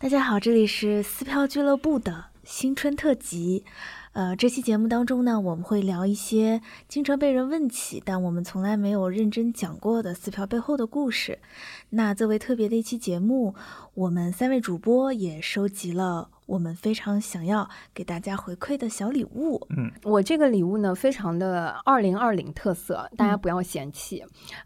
大家好，这里是撕票俱乐部的新春特辑。呃，这期节目当中呢，我们会聊一些经常被人问起，但我们从来没有认真讲过的撕票背后的故事。那作为特别的一期节目，我们三位主播也收集了我们非常想要给大家回馈的小礼物。嗯，我这个礼物呢，非常的二零二零特色，大家不要嫌弃。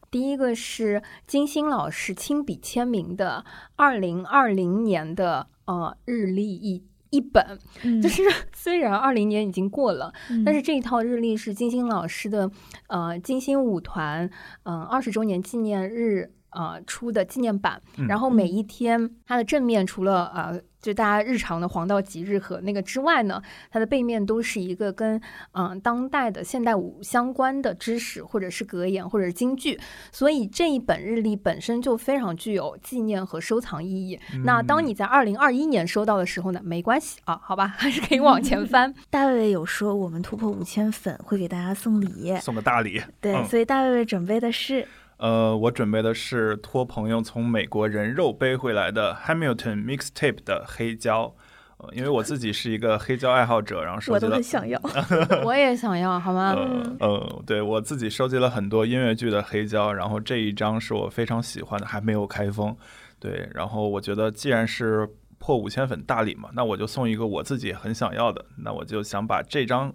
第一个是金星老师亲笔签名的二零二零年的呃日历一一本，就是虽然二零年已经过了，但是这一套日历是金星老师的呃金星舞团嗯二十周年纪念日。呃，出的纪念版，然后每一天它的正面除了呃，就大家日常的黄道吉日和那个之外呢，它的背面都是一个跟嗯当代的现代舞相关的知识，或者是格言，或者是京剧，所以这一本日历本身就非常具有纪念和收藏意义。那当你在二零二一年收到的时候呢，没关系啊，好吧，还是可以往前翻。大卫卫有说我们突破五千粉会给大家送礼，送个大礼。对，所以大卫卫准备的是。呃，我准备的是托朋友从美国人肉背回来的 Hamilton Mixtape 的黑胶，呃，因为我自己是一个黑胶爱好者，然后收集了，我都很想要，我也想要，好吗？呃，对我自己收集了很多音乐剧的黑胶，然后这一张是我非常喜欢的，还没有开封，对，然后我觉得既然是破五千粉大礼嘛，那我就送一个我自己很想要的，那我就想把这张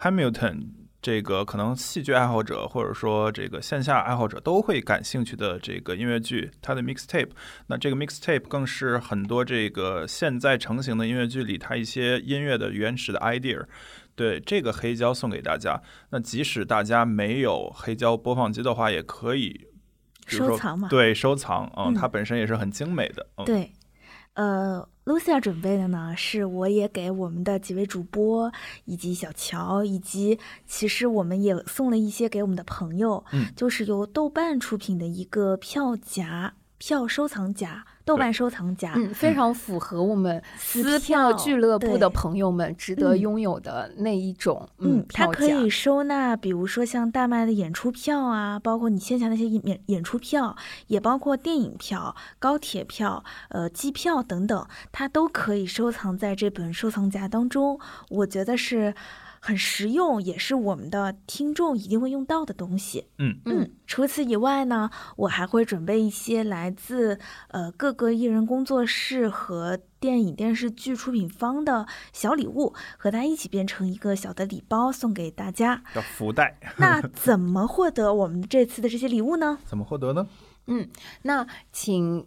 Hamilton。这个可能戏剧爱好者或者说这个线下爱好者都会感兴趣的这个音乐剧，它的 mixtape，那这个 mixtape 更是很多这个现在成型的音乐剧里它一些音乐的原始的 idea。对这个黑胶送给大家，那即使大家没有黑胶播放机的话，也可以收藏嘛？对，收藏，嗯，它本身也是很精美的。嗯对，呃。Lucia 准备的呢，是我也给我们的几位主播，以及小乔，以及其实我们也送了一些给我们的朋友，嗯，就是由豆瓣出品的一个票夹、票收藏夹。豆瓣收藏夹，嗯，非常符合我们撕票俱乐部的朋友们值得拥有的那一种，嗯，它可以收纳，比如说像大麦的演出票啊，包括你线下那些演演出票，也包括电影票、高铁票、呃机票等等，它都可以收藏在这本收藏夹当中。我觉得是。很实用，也是我们的听众一定会用到的东西。嗯嗯。除此以外呢，我还会准备一些来自呃各个艺人工作室和电影电视剧出品方的小礼物，和大家一起变成一个小的礼包送给大家。叫福袋。那怎么获得我们这次的这些礼物呢？怎么获得呢？嗯，那请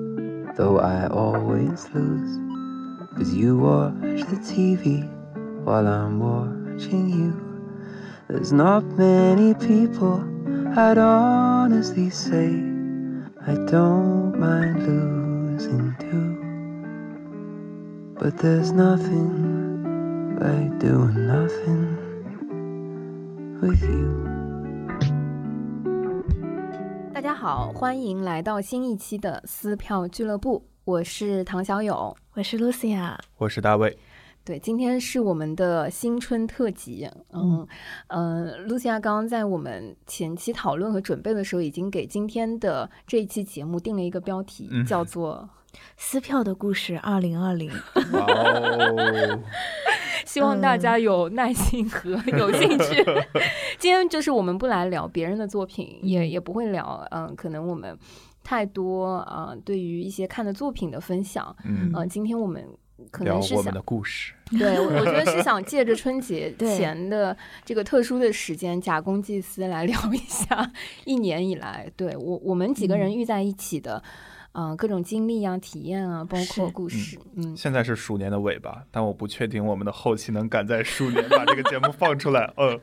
watching you. There's not many people I'd honestly say I don't mind losing too. But there's nothing like doing nothing with you. 大家好，欢迎来到新一期的撕票俱乐部。我是唐小勇，我是 Lucia，我是大卫。对，今天是我们的新春特辑。嗯嗯，露西亚刚刚在我们前期讨论和准备的时候，已经给今天的这一期节目定了一个标题，叫做《撕票的故事二零二零》。哇哦！希望大家有耐心和 有兴趣。今天就是我们不来聊别人的作品，也也不会聊。嗯，可能我们太多啊，对于一些看的作品的分享。嗯，今天我们。可能是想的故事，对，我我觉得是 想借着春节前的这个特殊的时间，假公济私来聊一下一年以来，对我我们几个人遇在一起的，嗯，各种经历啊、体验啊，包括故事。嗯，现在是鼠年的尾巴，但我不确定我们的后期能赶在鼠年把这个节目放出来。嗯。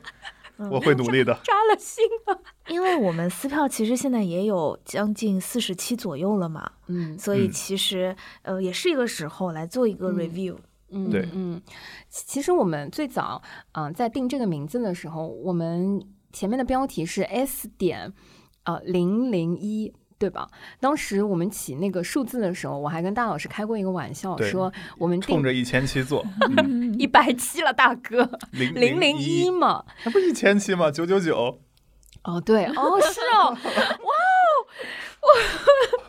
我会努力的，扎了心了。因为我们撕票其实现在也有将近四十期左右了嘛，嗯，所以其实呃也是一个时候来做一个 review。嗯，对嗯，其其实我们最早嗯、呃在定这个名字的时候，我们前面的标题是 S 点呃零零一。对吧？当时我们起那个数字的时候，我还跟大老师开过一个玩笑，说我们冲着一千七做，嗯 一百七了，大哥，零零零一一，嘛。那不一千七吗？九九九，哦，对，哦，是哦，哇哦，我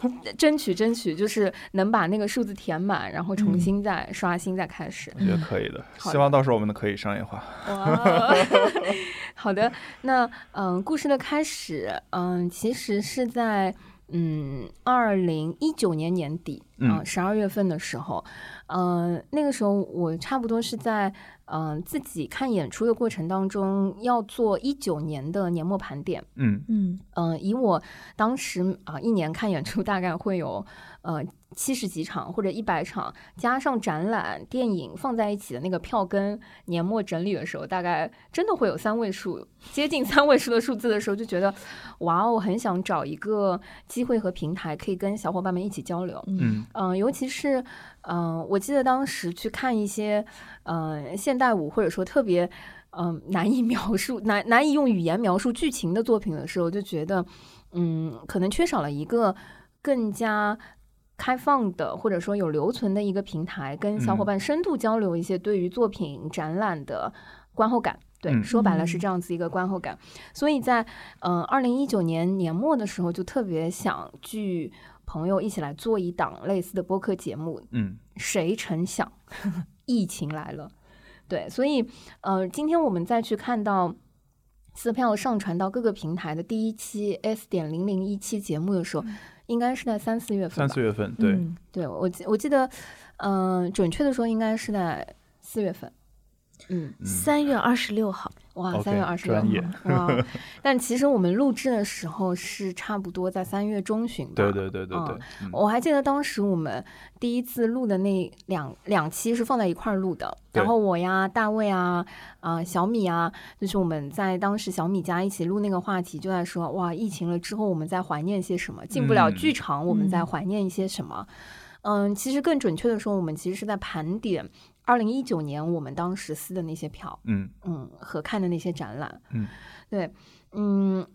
争取争取，就是能把那个数字填满，然后重新再刷新再开始。我觉得可以的。希望到时候我们可以商业化。好的，那嗯，故事的开始，嗯，其实是在嗯二零一九年年底啊嗯十二月份的时候，嗯，那个时候我差不多是在嗯自己看演出的过程当中要做一九年的年末盘点。嗯嗯嗯，以我当时啊、一年看演出大概会有呃七十几场或者一百场，加上展览、电影放在一起的那个票根，年末整理的时候，大概真的会有三位数，接近三位数的数字的时候，就觉得哇哦，很想找一个机会和平台，可以跟小伙伴们一起交流。嗯嗯、尤其是嗯、我记得当时去看一些嗯、现代舞或者说特别嗯、难以 描述、难难以用语言描述剧情的作品的时候，就觉得嗯，可能缺少了一个更加。开放的，或者说有留存的一个平台，跟小伙嗯伴深度交流一些对于作品展览的观后感。对，嗯说白了是嗯这样子一个观后感。所以在嗯二零一九年年末的时候，就特别想聚朋友一起来做一档类似的播客节目。嗯谁成想，疫情来了。对，所以呃，今天我们再去看到撕票上传到各个平台的第一期 S 点零零一期节目的时候，应该是在三四月份。三四月份，对，嗯对我记我记得，嗯、准确的说应该是在四月份。嗯，嗯三月二十六号，哇，三月二十六号，哇！但其实我们录制的时候是差不多在三月中旬吧。对对对对对我还记得当时我们第一次录的那两两期是放在一块儿录的，然后我呀、大卫啊、啊、小米啊，就是我们在当时小米家一起录那个话题，就在说哇，疫情了之后我们在怀念些什么？进不了嗯剧场，我们在嗯怀念一些什么？嗯，其实更准确的说，我们其实是在盘点二零一九年我们当时撕的那些票。嗯嗯和看的那些展览，嗯，对，嗯，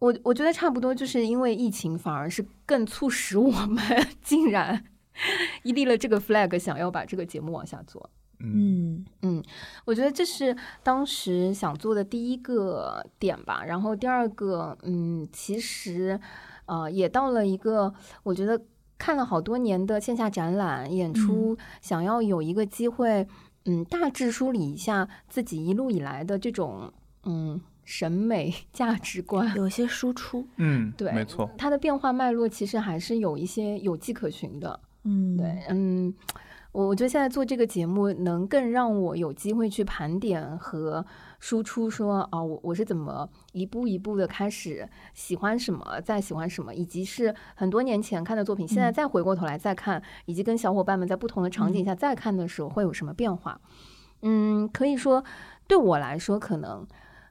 我我觉得差不多，就是因为疫情，反而是更促使我们竟然 一立了这个 flag，想要把这个节目往下做。嗯嗯我觉得这是当时想做的第一个点吧。然后第二个，嗯，其实呃也到了一个我觉得看了好多年的线下展览演出，想要有一个机会，嗯，大致梳理一下自己一路以来的这种嗯审美 价值观。有些输出，嗯，对没错，它的变化脉络其实还是有一些有迹可循的。嗯，对，嗯，我我觉得现在做这个节目，能更让我有机会去盘点和输出说，啊，我我是怎么一步一步的开始喜欢什么，再喜欢什么，以及是很多年前看的作品，现在嗯再回过头来再看，以及跟小伙伴们在不同的场景嗯下再看的时候会有什么变化。嗯，可以说对我来说，可能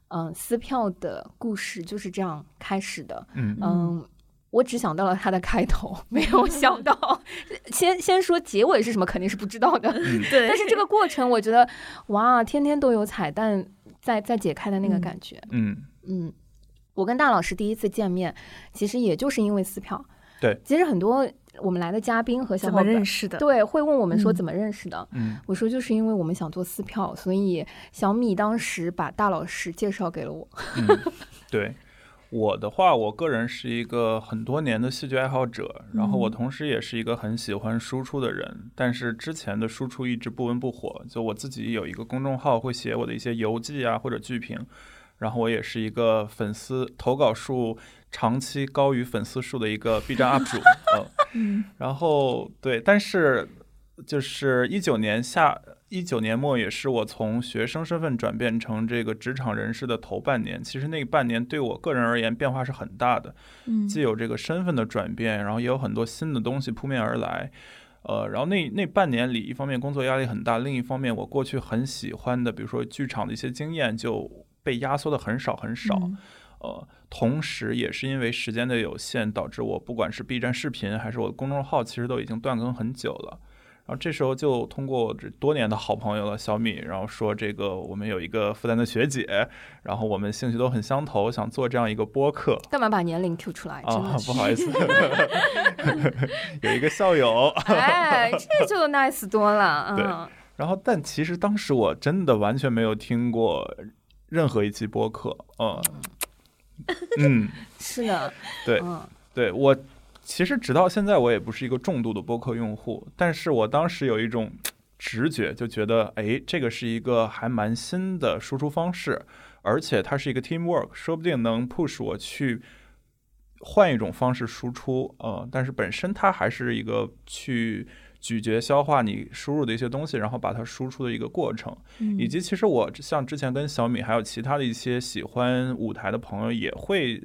嗯，撕票的故事就是这样开始的。嗯嗯，我只想到了它的开头，没有想到 先先说结尾是什么，肯定是不知道的。嗯对，但是这个过程，我觉得哇，天天都有彩蛋在在解开的那个嗯感觉。嗯嗯，我跟大老师第一次见面，其实也就是因为撕票。对，其实很多我们来的嘉宾和小伙伴认识的？对会问我们说嗯怎么认识的。嗯我说就是因为我们想做撕票，所以小米当时把大老师介绍给了我。嗯，对。我的话，我个人是一个很多年的戏剧爱好者，然后我嗯。同时也是一个很喜欢输出的人，但是之前的输出一直不温不火。就我自己有一个公众号，会写我的一些游记啊或者剧评，然后我也是一个粉丝投稿数长期高于粉丝数的一个 B 站 UP 主，嗯，嗯。然后对，但是就是一九年下一九年末，也是我从学生身份转变成这个职场人士的头半年。其实那半年对我个人而言变化是很大的，嗯，既有这个身份的转变，然后也有很多新的东西扑面而来。呃，然后那那半年里，一方面工作压力很大，另一方面我过去很喜欢的，比如说剧场的一些经验就被压缩的很少很少。嗯呃，同时也是因为时间的有限，导致我不管是 B 站视频还是我的公众号，其实都已经断更很久了。然后这时候就通过这多年的好朋友了小米，然后说这个我们有一个复旦的学姐，然后我们兴趣都很相投，想做这样一个播客。干嘛把年龄 Q 出来？真啊的，是不好意思，有一个校友，哎，这就 nice 多了。对嗯，然后但其实当时我真的完全没有听过任何一期播客，嗯。嗯，是的，对嗯。对，我其实直到现在我也不是一个重度的播客用户，但是我当时有一种直觉，就觉得哎，这个是一个还蛮新的输出方式，而且它是一个 teamwork，说不定能 push 我去换一种方式输出，呃，但是本身它还是一个去。咀嚼、消化你输入的一些东西，然后把它输出的一个过程，嗯以及其实我像之前跟小米还有其他的一些喜欢舞台的朋友，也会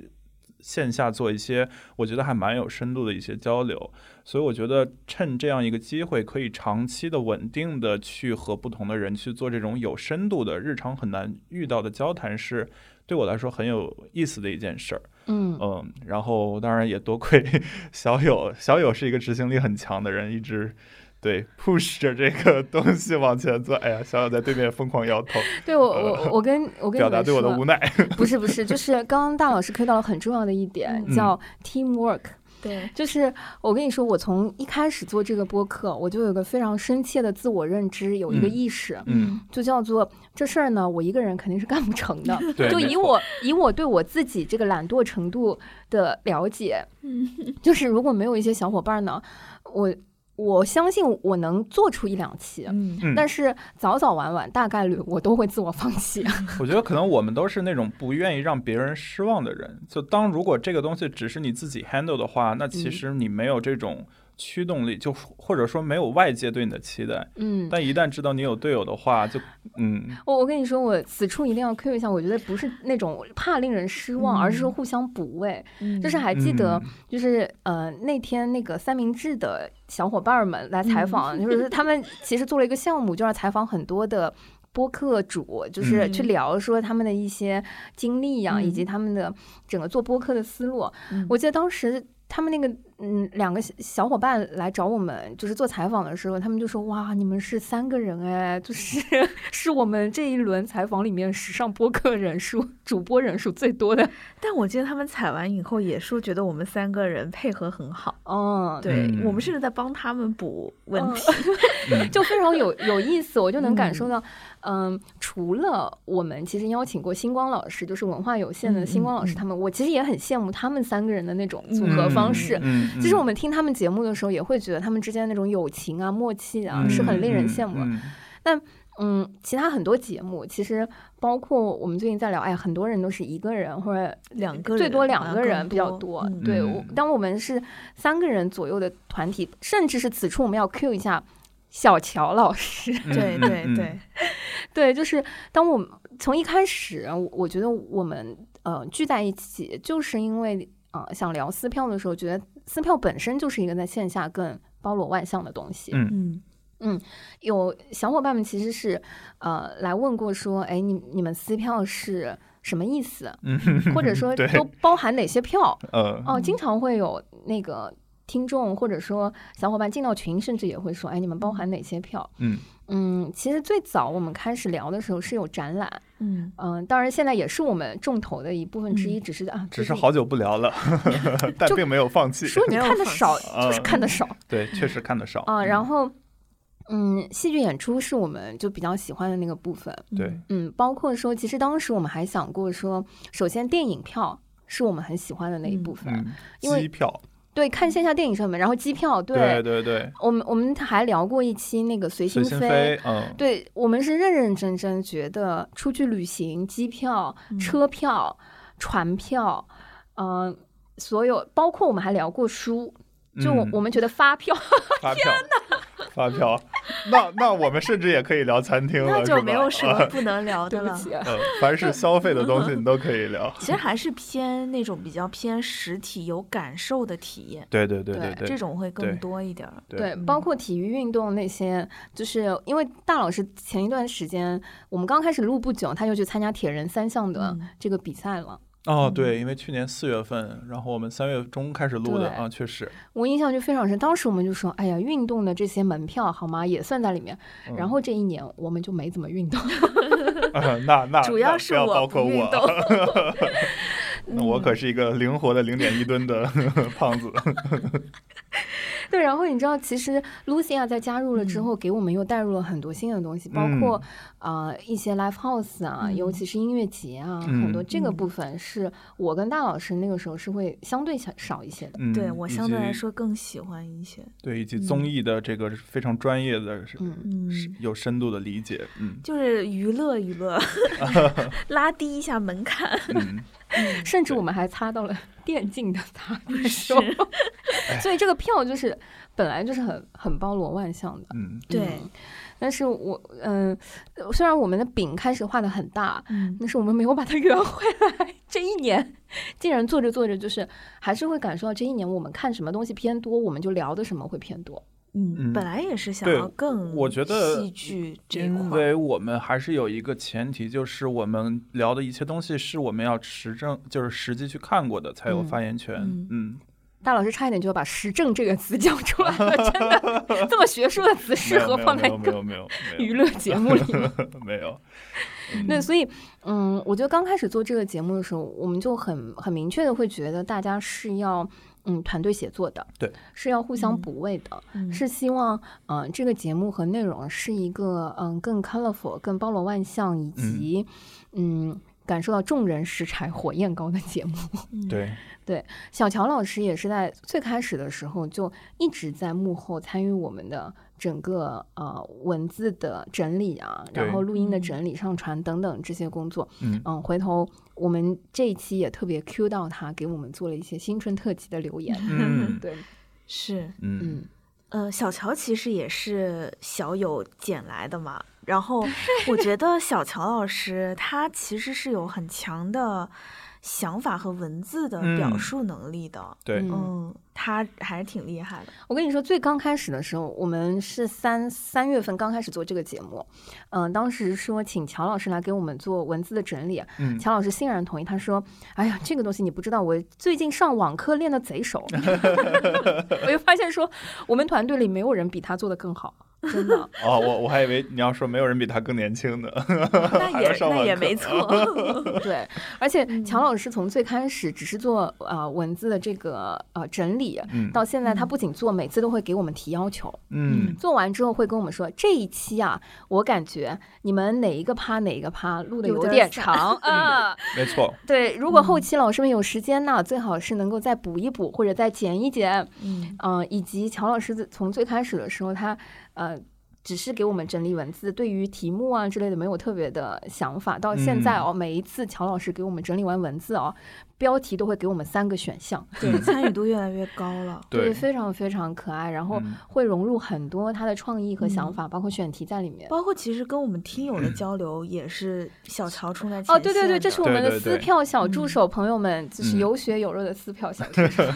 线下做一些我觉得还蛮有深度的一些交流，所以我觉得趁这样一个机会，可以长期的、稳定的去和不同的人去做这种有深度的、日常很难遇到的交谈，是对我来说很有意思的一件事儿。嗯嗯，然后当然也多亏 小友，小友是一个执行力很强的人，一直。对，push 着这个 东西往前做。哎呀，小小在对面疯狂摇头，对我我我跟我跟你表达对我的无奈。不是不是，就是刚刚大老师 Q 到了很重要的一点，嗯叫 teamwork。对，就是我跟你说，我从一开始做这个播客，我就有一个非常深切的自我认知，有一个嗯意识，嗯，就叫做这事儿呢，我一个人肯定是干不成的。对，就以我以我对我自己这个懒惰程度的了解，嗯就是如果没有一些小伙伴呢，我我相信我能做出一两期，但是早早晚晚大概率我都会自我放弃。我觉得可能我们都是那种不愿意让别人失望的人。就当如果这个东西只是你自己 handle 的话，那其嗯实你没有这种驱动力，就或者说没有外界对你的期待。嗯，但一旦知道你有队友的话，就嗯我我跟你说，我此处一定要 Q 一下，我觉得不是那种怕令人失望，嗯而是说互相补位。嗯就是还记得嗯，就是呃那天那个三明治的小伙伴们来采访，就是他们其实做了一个项目，就要采访很多的。播客主就是去嗯聊说他们的一些经历呀、嗯以及他们的整个做播客的思路。嗯我记得当时他们那个嗯两个小小伙伴来找我们，就是做采访的时候，他们就说：“哇，你们是三个人哎，就是 是我们这一轮采访里面史上播客人数主播人数最多的。但我记得他们采完以后也说，觉得我们三个人配合很好。”哦，对、嗯我们甚至在帮他们补问题。嗯 就非常有有意思，我就能感受到，嗯，除了我们其实邀请过星光老师，就是文化有限的嗯星光老师嗯他们，我其实也很羡慕他们三个人的那种组合方式。嗯，嗯其实我们听他们节目的时候，也会觉得他们之间那种友情啊、默契啊，是很令人羡慕的。嗯嗯，其他很多节目，其实包括我们最近在聊，哎，很多人都是一个人或者两个人最多两个人比较多对，嗯当我们是三个人左右的团体，甚至是此处我们要 cue 一下小乔老师。嗯对对对，对，就是当我们从一开始，我我觉得我们呃聚在一起，就是因为呃想聊撕票的时候，觉得撕票本身就是一个在线下更包罗万象的东西。嗯嗯有小伙伴们其实是呃来问过说，哎，你你们撕票是什么意思？嗯，或者说 都包含哪些票？呃哦，经常会有那个听众或者说小伙伴进到群，甚至也会说，哎，你们包含哪些票？嗯。嗯，其实最早我们开始聊的时候是有展览，嗯。嗯，当然现在也是我们重头的一部分之一，嗯。只是啊，只是好久不聊了，但并没有放弃。说你看的少，就是看的少。对，确实看的少。啊。然后，嗯，戏剧演出是我们就比较喜欢的那个部分，对，嗯，包括说，其实当时我们还想过说，首先电影票是我们很喜欢的那一部分，嗯，因为机票，对，看线下电影上面，然后机票，对对对，我们我们还聊过一期那个随随心心飞，嗯，对我们是认认真真觉得出去旅行，机票、嗯。车票、船票，嗯、所有包括我们还聊过书，就我嗯我们觉得发票，发票，发票，那那我们甚至也可以聊餐厅了，那就没有什么 不能聊的了。凡是消费的东西你都可以聊。其实还是偏那种比较偏实体有感受的体验，对对对对对这种会更多一点儿。对，嗯包括体育运动那些，就是因为大老师前一段时间我们刚开始录不久，他就去参加铁人三项的嗯这个比赛了。哦，对，因为去年四月份，然后我们三月中开始录的啊，确实。我印象就非常深。当时我们就说，哎呀，运动的这些门票好吗，也算在里面。嗯然后这一年我们就没怎么运动。啊 那那主要是我不包括我，运动。那我可是一个灵活的零点一吨的胖子。对，然后你知道，其实 Lucia 在加入了之嗯后，给我们又带入了很多新的东西，包括呃一些 live house 啊，嗯尤其是音乐节啊，嗯很多这个嗯部分是我跟大老师那个时候是会相对少少一些的。嗯，对我相对来说更喜欢一些。对，以及综艺的这个非常专业的，是嗯，有深度的理解。嗯就是娱乐娱乐，拉低一下门槛。嗯，甚至我们还擦到了电竞的擦 是手，所以这个票就是本来就是很很包罗万象的。嗯对嗯但是我嗯、呃虽然我们的饼开始画的很大，嗯，但是我们没有把它圆回来。这一年，竟然做着做着，就是还是会感受到这一年我们看什么东西偏多，我们就聊的什么会偏多。嗯，嗯本来也是想要更，我觉得戏剧这一因，为我们还是有一个前提，就是我们聊的一切东西是我们要实证，就是实际去看过的才有嗯发言权。嗯嗯，大老师差一点就要把“实证”这个词讲出来了，真的，这么学术的词适合放在一个娱乐节目里吗？没 有没有。嗯对，所以，嗯，我觉得刚开始做这个节目的时候，我们就很很明确的会觉得大家是要，嗯，团队协作的，对，是要互相嗯补位的，嗯是希望，嗯、这个节目和内容是一个，嗯，更 colorful、更包罗万象，以及，嗯。感受到众人拾柴火焰高的节目，对。对，小乔老师也是在最开始的时候就一直在幕后参与我们的整个呃文字的整理啊，然后录音的嗯。整理、上传等等这些工作。嗯。嗯，回头我们这一期也特别 Q 到他，给我们做了一些新春特辑的留言。嗯。对，是，嗯。嗯，呃，小乔其实也是小友捡来的嘛。然后 我觉得小乔老师他其实是有很强的想法和文字的表嗯述能力的。对，嗯嗯，他还是挺厉害的。我跟你说，最刚开始的时候，我们是三三月份刚开始做这个节目，嗯、当时说请乔老师来给我们做文字的整理，嗯乔老师欣然同意。他说：“哎呀，这个东西你不知道，我最近上网课练的贼熟。”我就发现说，我们团队里没有人比他做的更好，真的。哦，我我还以为你要说没有人比他更年轻的。那也那也没错。对，而且嗯乔老师从最开始只是做呃文字的这个呃整理，嗯到现在他嗯不仅做，每次都会给我们提要求。嗯做完之后会跟我们说，这一期啊，我感觉你们哪一个趴哪一个趴录的有有点长啊。没错，对，如果后嗯期老师们有时间呢，最好是能够再补一补或者再剪一剪。嗯嗯、以及乔老师从最开始的时候，他呃。只是给我们整理文字，对于题目啊之类的没有特别的想法。到现在哦，每一次乔老师给我们整理完文字哦，标题都会给我们三个选项，对，参与度越来越高了。对，非常非常可爱，然后嗯会融入很多他的创意和想嗯法，包括选题在里面。包括其实跟我们听友的交流也是小乔冲在前哦，对对对，这是我们的撕票小助嗯手，朋友们，就是嗯有血有肉的撕票小助手。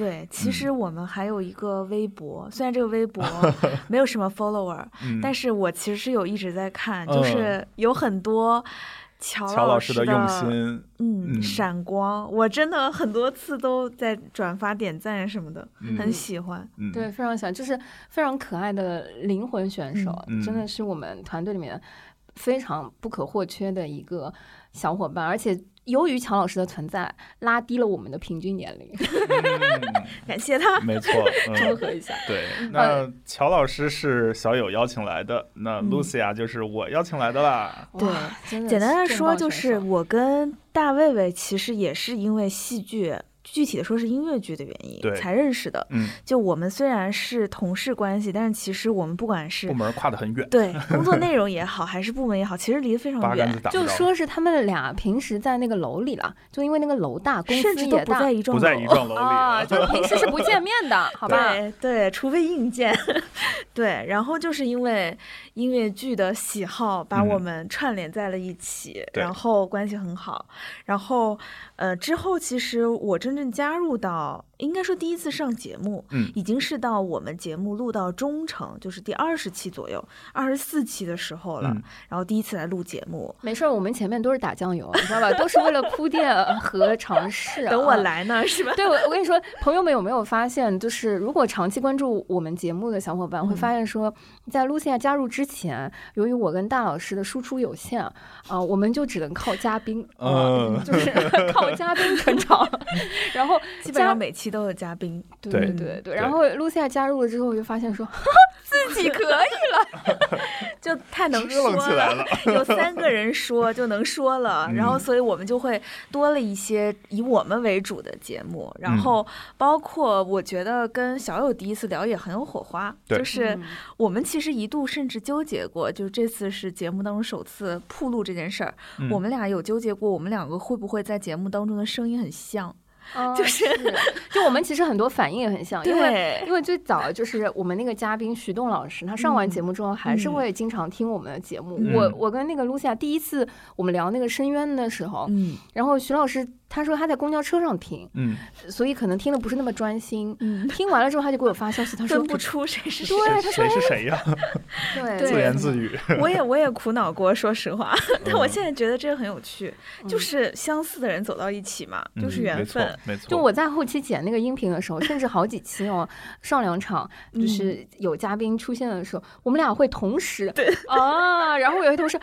对，其嗯。实我们还有一个微博，虽然这个微博 没有什么 follower，嗯。但是我其实是有一直在看，就嗯。是有很多乔乔老师师的用心，嗯，嗯。闪光，我真的很多次都在转发、点赞什么的，嗯。很喜欢。嗯，对，非常喜欢，就是非常可爱的灵魂选手，嗯。真的是我们团队里面非常不可或缺的一个小伙伴，而且。由于乔老师的存在，拉低了我们的平均年龄，嗯 感谢他。没错，综嗯，合一下。对。那乔老师是小友邀请来的，那嗯 Lucia 就是我邀请来的啦。对简单的说，就是我跟大卫卫其实也是因为戏剧，具体的说是音乐剧的原因对才认识的。嗯，就我们虽然是同事关系，但是其实我们不管是部门跨得很远，对 工作内容也好，还是部门也好，其实离得非常远就说是他们俩平时在那个楼里了，就因为那个楼大，公甚至都司也大不在一幢楼里啊，就平时是不见面的，好吧？对对，除非硬件。对，然后就是因为音乐剧的喜好，把我嗯们串联在了一起，对然后关系很好。然后呃，之后其实我真正加入到应该说第一次上节目，嗯已经是到我们节目录到中程，就是第二十期左右，二十四期的时候了。嗯然后第一次来录节目，没事儿，我们前面都是打酱油，你知道吧？都是为了铺垫和尝试、啊。等我。来呢，是吧？对，我我跟你说，朋友们有没有发现，就是如果长期关注我们节目的小伙伴会发现说，在 Lucia 加入之前，由于我跟大老师的输出有限，啊、我们就只能靠嘉宾，啊、嗯就是 靠嘉宾 成长。然后基本上每期都有嘉宾，对对对对，对然后 Lucia 加入了之后，我就发现说，自己可以了，就太能说棱起来了。有三个人说就能说了，嗯。然后所以我们就会多了一些以我们为主的节目，然嗯。后包括我觉得跟小友第一次聊也很有火花，对。就是嗯我们其实一度甚至纠结过，就这次是节目当中首次铺路这件事儿，嗯。我们俩有纠结过，我们两个会不会在节目当中的声音很像？啊就是 就我们其实很多反应也很像，因为因为最早就是我们那个嘉宾徐栋老师，他上完嗯节目之后还是嗯。会经常听我们的节目。嗯。我我跟那个露西亚第一次我们聊那个深渊的时候，嗯。然后徐老师他说他在公交车上听，嗯，所以可能听的不是那么专心。嗯，听完了之后，他就给我发消息，他说分不出谁是谁。对，他说谁是谁呀？对对自言自语。我也我也苦恼过，说实话，但我嗯现在觉得这个很有趣，就嗯是相似的人走到一起嘛，就是嗯缘没错分。，没错。就我在后期剪那个音频的时候，甚至好几期哦，上两场嗯就是有嘉宾出现的时候，我们俩会同时对啊，然后有些同事，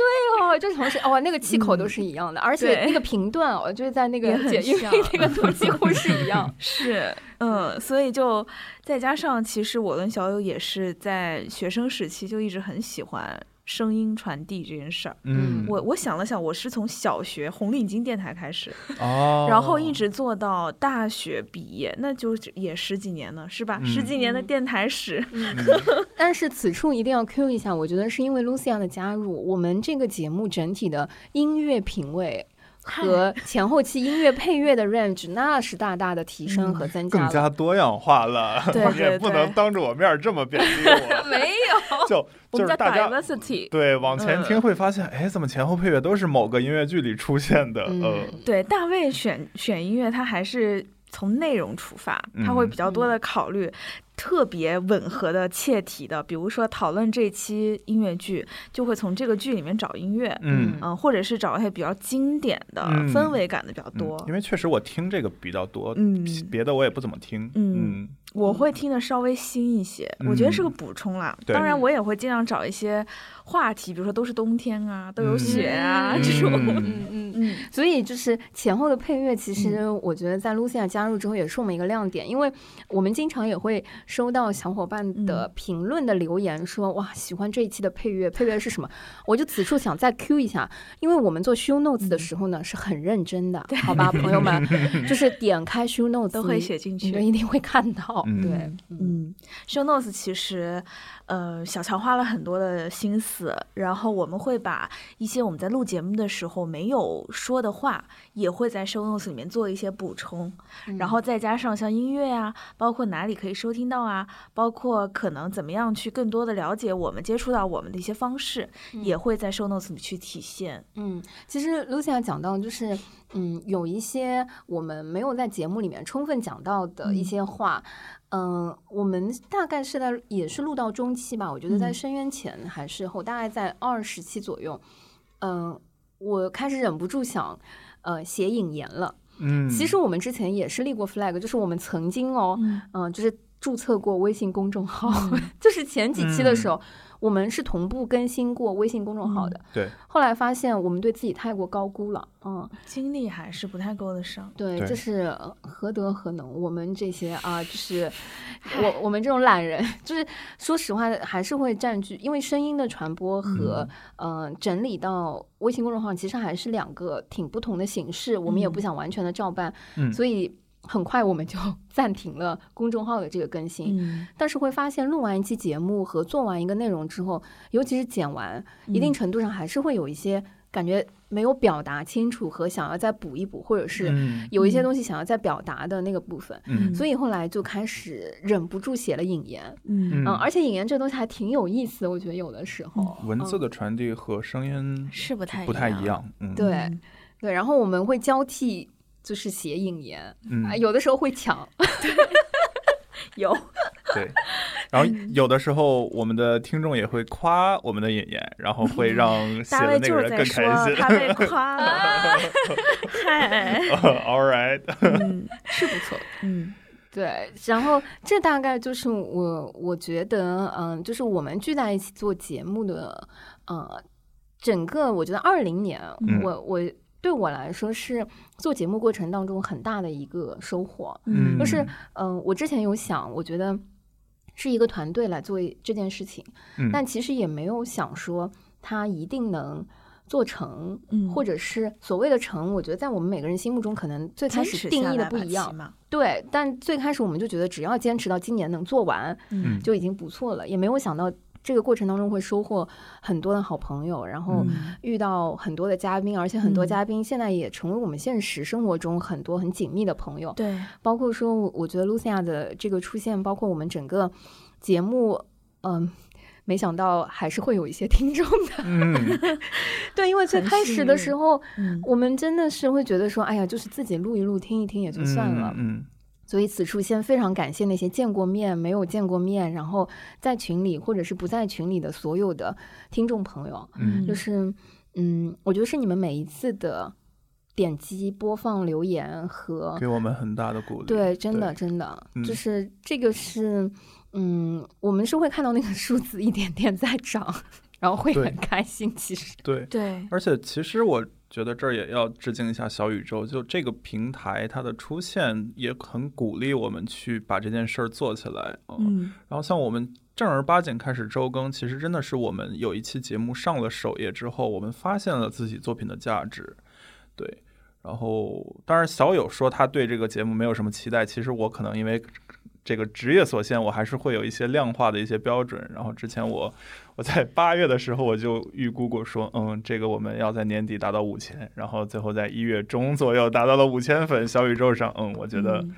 对哦，就是同时哦，那个气口都是一样的，而且那个频段哦，就是在那个也很剪音那个都几乎是一样。是，嗯，所以就再加上，其实我跟小友也是在学生时期就一直很喜欢声音传递这件事儿。嗯，我我想了想，我是从小学红领巾电台开始，哦，然后一直做到大学毕业，那就也十几年了，是吧？嗯十几年的嗯电台史，但是此处一定要 Q 一下，我觉得是因为 Lucia 的加入，我们这个节目整体的音乐品味。和前后期音乐配乐的 range 那是大大的提升和增加了。更加多样化了。对你也不能当着我面这么贬低我。没有，就 就是大家。对往前听嗯会发现，哎，怎么前后配乐都是某个音乐剧里出现的？嗯呃，对，大卫选选音乐，他还是从内容出发，他会嗯比较多的考虑特别吻合的、切题的，比如说讨论这期音乐剧，就会从这个剧里面找音乐，嗯嗯，或者是找一些比较经典的、嗯氛围感的比较嗯多因。为确实我听这个比较多，嗯，别的我也不怎么听。嗯嗯我会听的稍微新一些，我觉得是个嗯补充啦。当然，我也会尽量找一些话题，比如说都是冬天啊，都有雪啊、嗯。这种。嗯。嗯。嗯，嗯所以就是前后的配乐，其实我觉得在 Lucia 加入之后也是我们一个亮点，因为我们经常也会收到小伙伴的嗯评论的留言，说哇喜欢这一期的配乐，配乐是什么？我就此处想再 Q 一下，因为我们做 show notes 的时候呢是很认真的，好吧，朋友们，就是点开 show notes 都会写进去。你就一定会看到，嗯。对，嗯。嗯，show notes 其实，呃，小乔花了很多的心思，然后我们会把一些我们在录节目的时候没有说的话，也会在 show notes 里面做一些补充，然后再加上像音乐啊，包括哪里可以收听到啊，包括可能怎么样去更多的了解我们接触到我们的一些方式，也会在 show notes 里去体现。嗯，其实 Lucia 讲到就是，嗯，有一些我们没有在节目里面充分讲到的一嗯些话，嗯、我们大概是在也是录到中期吧，我觉得在嗯。深渊前还是后，大概在二十期左右，嗯、我开始忍不住想，呃，写引言了。嗯，其实我们之前也是立过 flag，就是我们曾经哦，嗯。嗯、就是注册过微信公众号，就是前几期的时候，我们是同步更新过微信公众号的。对后来发现我们对自己太过高估了，嗯，精力还是不太够得上。对，对这是呃何德何能？我们这些啊，就是我我们这种懒人，就是说实话，还是会占据，因为声音的传播和嗯、呃整理到微信公众号，其实还是两个挺不同的形式，我们也不想完全的照办，嗯所以很快我们就 暂停了公众号的这个更新。嗯，但是会发现，录完一期节目和做完一个内容之后，尤其是剪完，一定嗯程度上还是会有一些感觉没有表达清楚和想要再补一补，或者是嗯有一些嗯东西想要再表达的那个部分。嗯所以后来就开始忍不住写了引言，嗯嗯，而且引言这东西还挺有意思的，我觉得有的时候，文字嗯的传递和声音是不太不太一样。样。嗯，对嗯对，然后我们会交替就是写引言，嗯。啊，有的时候会抢，有，对，然后有的时候我们的听众也会夸我们的演员，然后会 让写大的那个人更开心。说他被 夸了，嗨，All right，嗯，是不错，嗯对，然后这大概就是我我觉得，嗯，就是我们聚在一起做节目的，呃，整个我觉得二零年，嗯。我我对我来说是做节目过程当中很大的一个收获，嗯就是嗯、我之前有想，我觉得是一个团队来做这件事情，嗯。但其实也没有想说它一定能。做成，嗯。或者是所谓的成，我觉得在我们每个人心目中，可能最开始定义的不一样对，但最开始我们就觉得只要坚持到今年能做完，嗯。就已经不错了，也没有想到这个过程当中会收获很多的好朋友，然后嗯。遇到很多的嘉宾，而且很多嗯。嘉宾现在也成为我们现实生活中很多很紧密的朋友，对，包括说，我我觉得 Lucia 的这个出现，包括我们整个节目，嗯。没想到还是会有一些听众的，嗯。对，因为最开始的时候，嗯。我们真的是会觉得说，哎呀，就是自己录一录、听一听也就算了，嗯所以此处先非常感谢那些见过面、没有见过面，然后在群里或者是不在群里的所有的听众朋友，嗯就是嗯，我觉得是你们每一次的点击、播放、留言和给我们很大的鼓励。对，真的真的嗯就是这个是嗯，我们是会看到那个数字一点点在涨，然后会很开心。其实，对，对，而且其实我觉得这儿也要致敬一下小宇宙，就这个平台它的出现也很鼓励我们去把这件事儿做起来。嗯，嗯然后像我们正儿八经开始周更，其实真的是我们有一期节目上了首页之后，我们发现了自己作品的价值。对，然后当然小友说他对这个节目没有什么期待，其实我可能因为。这个职业所限，我还是会有一些量化的一些标准。然后之前我我在八月的时候我就预估过说，嗯，这个我们要在年底达到五千，然后最后在一月中左右达到了五千粉。小宇宙上，嗯，我觉得嗯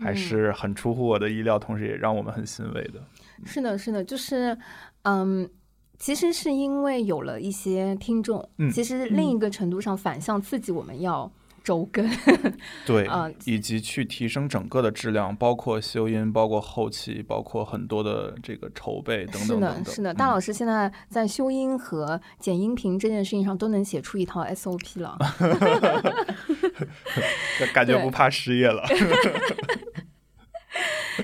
还是很出乎我的意料，同时也让我们很欣慰的。是的，是的，就是嗯。其实是因为有了一些听众，嗯其实另一个程度上反向刺激我们要周更，对，啊以及去提升整个的质量，包括修音，包括后期，包括很多的这个筹备等是的，等等等。是的，大嗯老师现在在修音和剪音频这件事情上都能写出一套 SOP 了。这 感觉不怕失业了。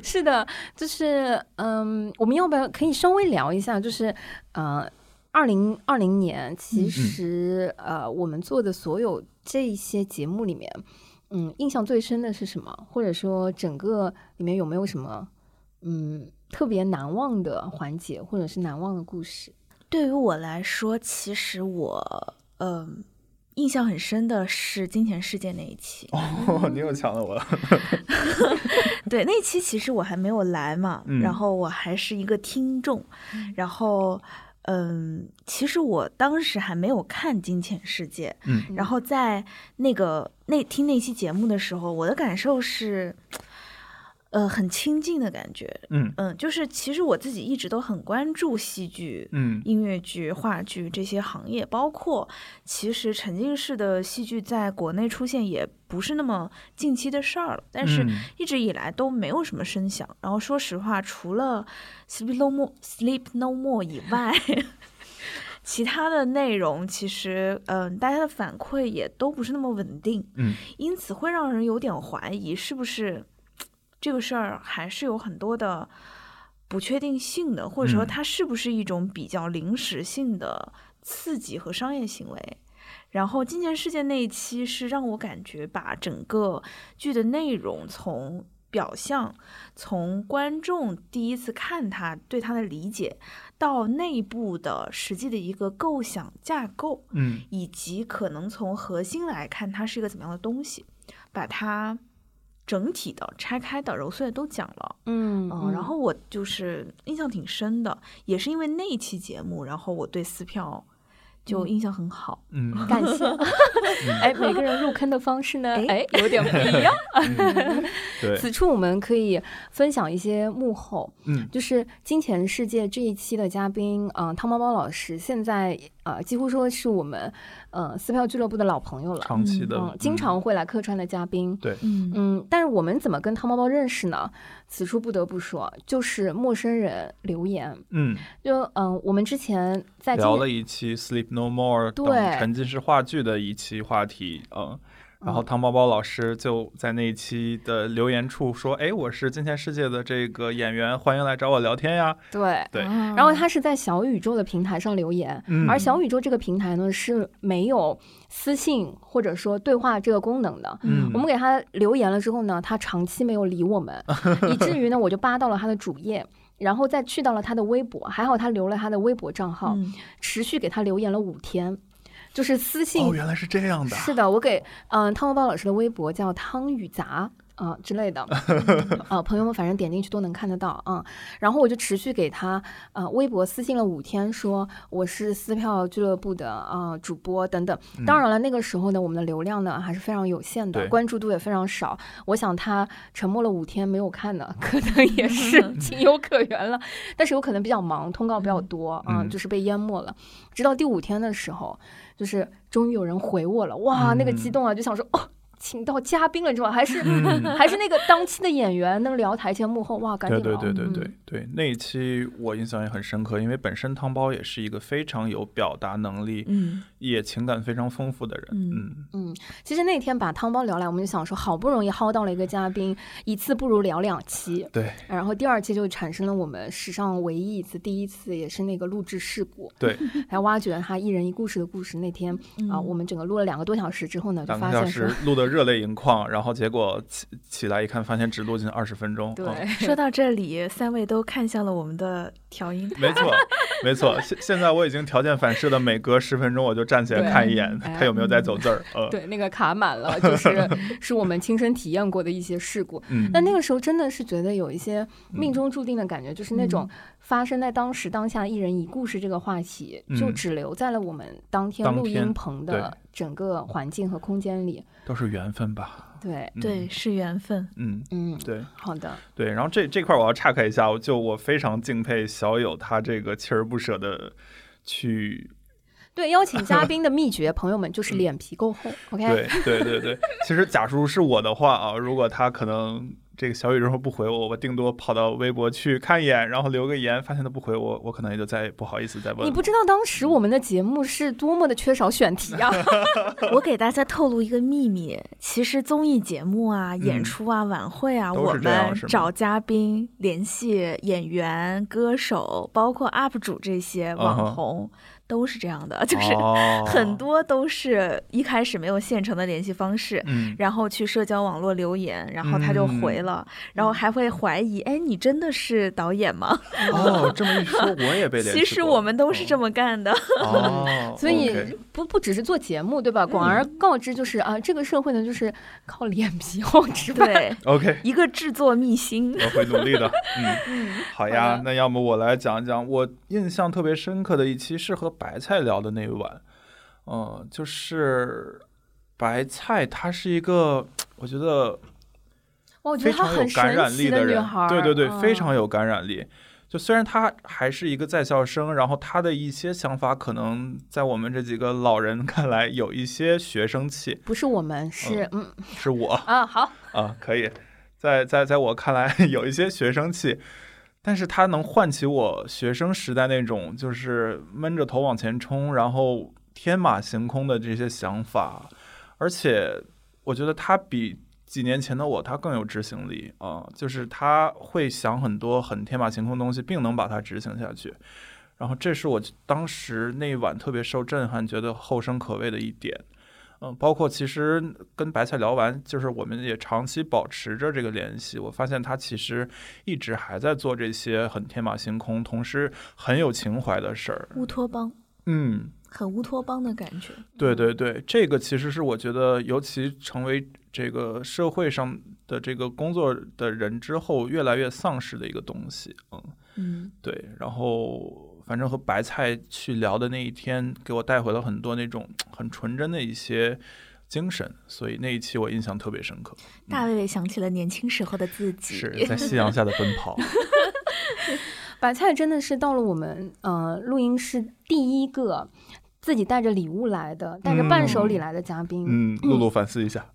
是的，就是嗯，我们要不要可以稍微聊一下？就是呃，二零二零年，其实、呃，我们做的所有这些节目里面，嗯，印象最深的是什么？或者说整个里面有没有什么嗯特别难忘的环节，或者是难忘的故事？对于我来说，其实我嗯、印象很深的是金钱世界那一期。哦，你又抢了我。对，那一期其实我还没有来嘛，嗯然后我还是一个听众，然后嗯，其实我当时还没有看《金钱世界》，嗯然后在那个那听那期节目的时候，我的感受是，呃，很亲近的感觉。嗯嗯，就是其实我自己一直都很关注戏剧、嗯音乐剧、话剧这些行业，包括其实沉浸式的戏剧在国内出现也不是那么近期的事儿了，但是嗯一直以来都没有什么声响。然后说实话，除了 Sleep No More、Sleep No More 以外，其他的内容其实，嗯、大家的反馈也都不是那么稳定，嗯因此会让人有点怀疑，是不是这个事儿还是有很多的不确定性的，或者说嗯它是不是一种比较临时性的刺激和商业行为。然后《金钱世界》那一期是让我感觉把整个剧的内容从表象，从观众第一次看它对它的理解，到内部的实际的一个构想架构，嗯以及可能从核心来看它是一个怎么样的东西，把它整体的拆开的揉碎的都讲了。嗯嗯，然后我就是印象挺深的，也是因为那一期节目，然后我对撕票就印象很好。嗯，感谢。哎，每个人入坑的方式呢，哎，有点不一样。对，此处我们可以分享一些幕后，嗯，就是《金钱世界》这一期的嘉宾，嗯、汤猫猫老师，现在呃几乎说是我们呃撕票俱乐部的老朋友了，长期的嗯，经常会来客串的嘉宾。对，嗯嗯，但是我们怎么跟汤包包认识呢？此处不得不说，就是陌生人留言。嗯，就嗯、我们之前在聊了一期《Sleep No More》等对沉浸式话剧的一期话题，嗯。然后嗯汤包包老师就在那一期的留言处说：“哎，我是金钱世界的这个演员，欢迎来找我聊天呀。对。对啊然后他是在小宇宙的平台上留言，嗯而小宇宙这个平台呢是没有私信或者说对话这个功能的。嗯我们给他留言了之后呢，他长期没有理我们，以至于呢我就扒到了他的主页，然后再去到了他的微博，还好他留了他的微博账号，嗯持续给他留言了五天，就是私信。哦，原来是这样的。是的，我给嗯、汤包包老师的微博叫汤雨杂。啊、之类的，啊、朋友们反正点进去都能看得到啊、然后我就持续给他呃微博私信了五天，说我是撕票俱乐部的啊、主播等等。当然了，那个时候呢，我们的流量呢还是非常有限的，关注度也非常少。我想他沉默了五天没有看呢，可能也 是情有可原了。但是有可能比较忙，通告比较多啊、嗯就是被淹没了。直到第五天的时候，就是终于有人回我了，哇，那个激嗯动啊，就想说哦。请到嘉宾了，是吧？还是、嗯还是那个当期的演员能聊台前幕后，哇，赶对紧聊。对对对对嗯对，那一期我印象也很深刻，因为本身汤包也是一个非常有表达能力，嗯也情感非常丰富的人。嗯嗯嗯，其实那天把汤包聊来，我们就想说，好不容易薅到了一个嘉宾，一次不如聊两期。对然后第二期就产生了我们史上唯一一次，第一次也是那个录制事故，对，还挖掘了他一人一故事的故事。那天啊、嗯我们整个录了两个多小时之后呢，就发现说时，录的热泪盈眶，然后结果起起来一看，发现只录进二十分钟。对，嗯 说到这里，三位都看向了我们的调音台。没错，没错。现现在我已经条件反射的每隔十分钟我就站起来看一眼，哎他有没有在走字儿。呃，对，那个卡满了，就是 是我们亲身体验过的一些事故。嗯，但那个时候真的是觉得有一些命中注定的感觉，就是那种发生在当时当下一人一故事这个话题，就嗯只留在了我们当天录音棚的整个环境和空间里。都是缘分吧。对，嗯对，，是缘分。嗯，嗯，对好的，对。然后这这块儿我要岔开一下，我就我非常敬佩小友他这个锲而不舍的去 对，邀请嘉 宾的秘诀，朋友们就是脸皮够厚。OK，嗯对对对对，其实假如是我的话啊，如果他可能这个小宇宙不回我，我顶多跑到微博去看一眼，然后留个言，发现他不回我，我可能也就再也不好意思再问了。你不知道当时我们的节目是多么的缺少选题啊！我给大家透露一个秘密，其实综艺节目啊、演出啊、晚会啊，我们找嘉宾、联系演员、歌手，包括 UP 主这些网红。都是这样的，就是哦很多都是一开始没有现成的联系方式，嗯，然后去社交网络留言，然后他就回了，然后还会怀疑，哎，你真的是导演吗？哦，这么一说，我也被联系。其实我们都是这么么干的。哦，所以不不只是做节目，对吧？广而告之就是啊，这个社会呢，就是靠脸皮厚吃饭。对，OK，一个制作秘辛。我会努力的。嗯，嗯，好呀，那要么我来讲一讲我印象特别深刻的一期是和白菜聊的那一晚。嗯，就是白菜，她是一个我觉得我觉非常有得她很感染力的人对对对，非嗯常有感染力。就虽然她还是一个在校生，然后她的一些想法可能在我们这几个老人 看来有一些学生气，不是我们，是嗯。是我啊，好，啊，可以，在在在我看来 有一些学生气，但是它能唤起我学生时代那种就是闷着头往前冲，然后天马行空的这些想法，而且我觉得他比几年前的我他更有执行力啊、就是他会想很多很天马行空的东西，并能把它执行下去。然后这是我当时那一晚特别受震撼，觉得后生可畏的一点。嗯，包括其实跟白菜聊完，就是我们也长期保持着这个联系。我发现他其实一直还在做这些很天马行空，同时很有情怀的事儿。乌托邦，嗯，很乌托邦的感觉。对对对，这个其实是我觉得，尤其成为这个社会上的这个工作的人之后，越来越丧失的一个东西。嗯，嗯对。然后反正和白菜去聊的那一天，给我带回了很多那种很纯真的一些精神，所以那一期我印象特别深刻。大卫卫想起了年轻时候的自己，是在夕阳下的奔跑。白菜真的是到了我们呃录音室第一个自己带着礼物来的，带着伴手礼来的嘉宾。嗯，露露反思一下。